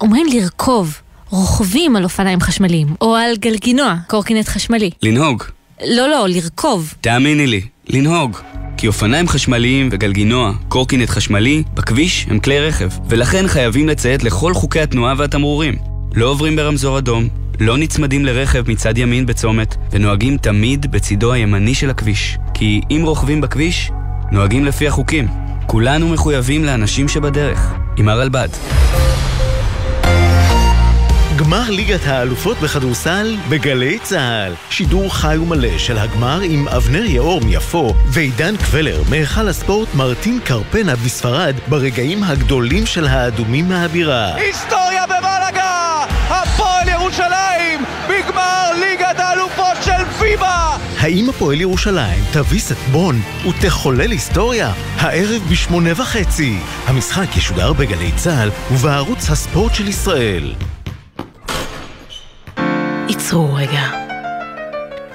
אומרים לרכוב, רוכבים על אופניים חשמליים, או על גלגינוע, קורקינט חשמלי. לנהוג. לא, לא, לרכוב. תאמיני לי, לנהוג. כי אופניים חשמליים וגלגינוע, קורקינט חשמלי, בכביש הם כלי רכב, ולכן חייבים לציית לכל חוקי התנועה והתמרורים. לא עוברים ברמזור אדום, לא נצמדים לרכב מצד ימין בצומת, ונוהגים תמיד בצידו הימני של הכביש. כי אם רוכבים בכביש, נוהגים לפי החוקים. כולנו מחויבים לאנשים שבדרך. עם הרלב"ד. גמר ליגת האלופות בכדורסל בגלי צה"ל. שידור חי ומלא של הגמר עם אבנר יאור מיפו ועידן קבלר מהיכל הספורט מרטין קרפנה בספרד ברגעים הגדולים של האדומים מהבירה. היסטוריה במלאגה! ירושלים! בגמר ליגת האלופות של פיבה! האם הפועל ירושלים תביס את בון ותחולל היסטוריה? הערב בשמונה וחצי. המשחק ישודר בגלי צה"ל ובערוץ הספורט של ישראל. עצרו רגע.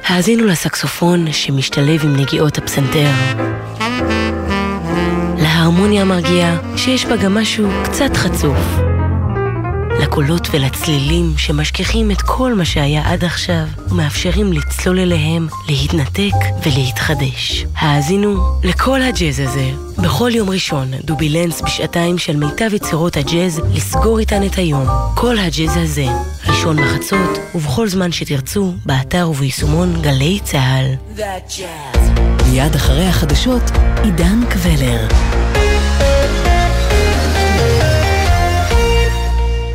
האזינו לסקסופון שמשתלב עם נגיעות הפסנתר. להרמוניה המרגיעה שיש בה גם משהו קצת חצוף. לקולות ולצלילים שמשכיחים את כל מה שהיה עד עכשיו ומאפשרים לצלול אליהם, להתנתק ולהתחדש. האזינו לכל הג'אז הזה. בכל יום ראשון, דובילנס בשעתיים של מיטב יצירות הג'אז לסגור איתן את היום. כל הג'אז הזה. ראשון בחצות, ובכל זמן שתרצו, באתר וביישומון גלי צה"ל. מיד אחרי החדשות, עידן קבלר.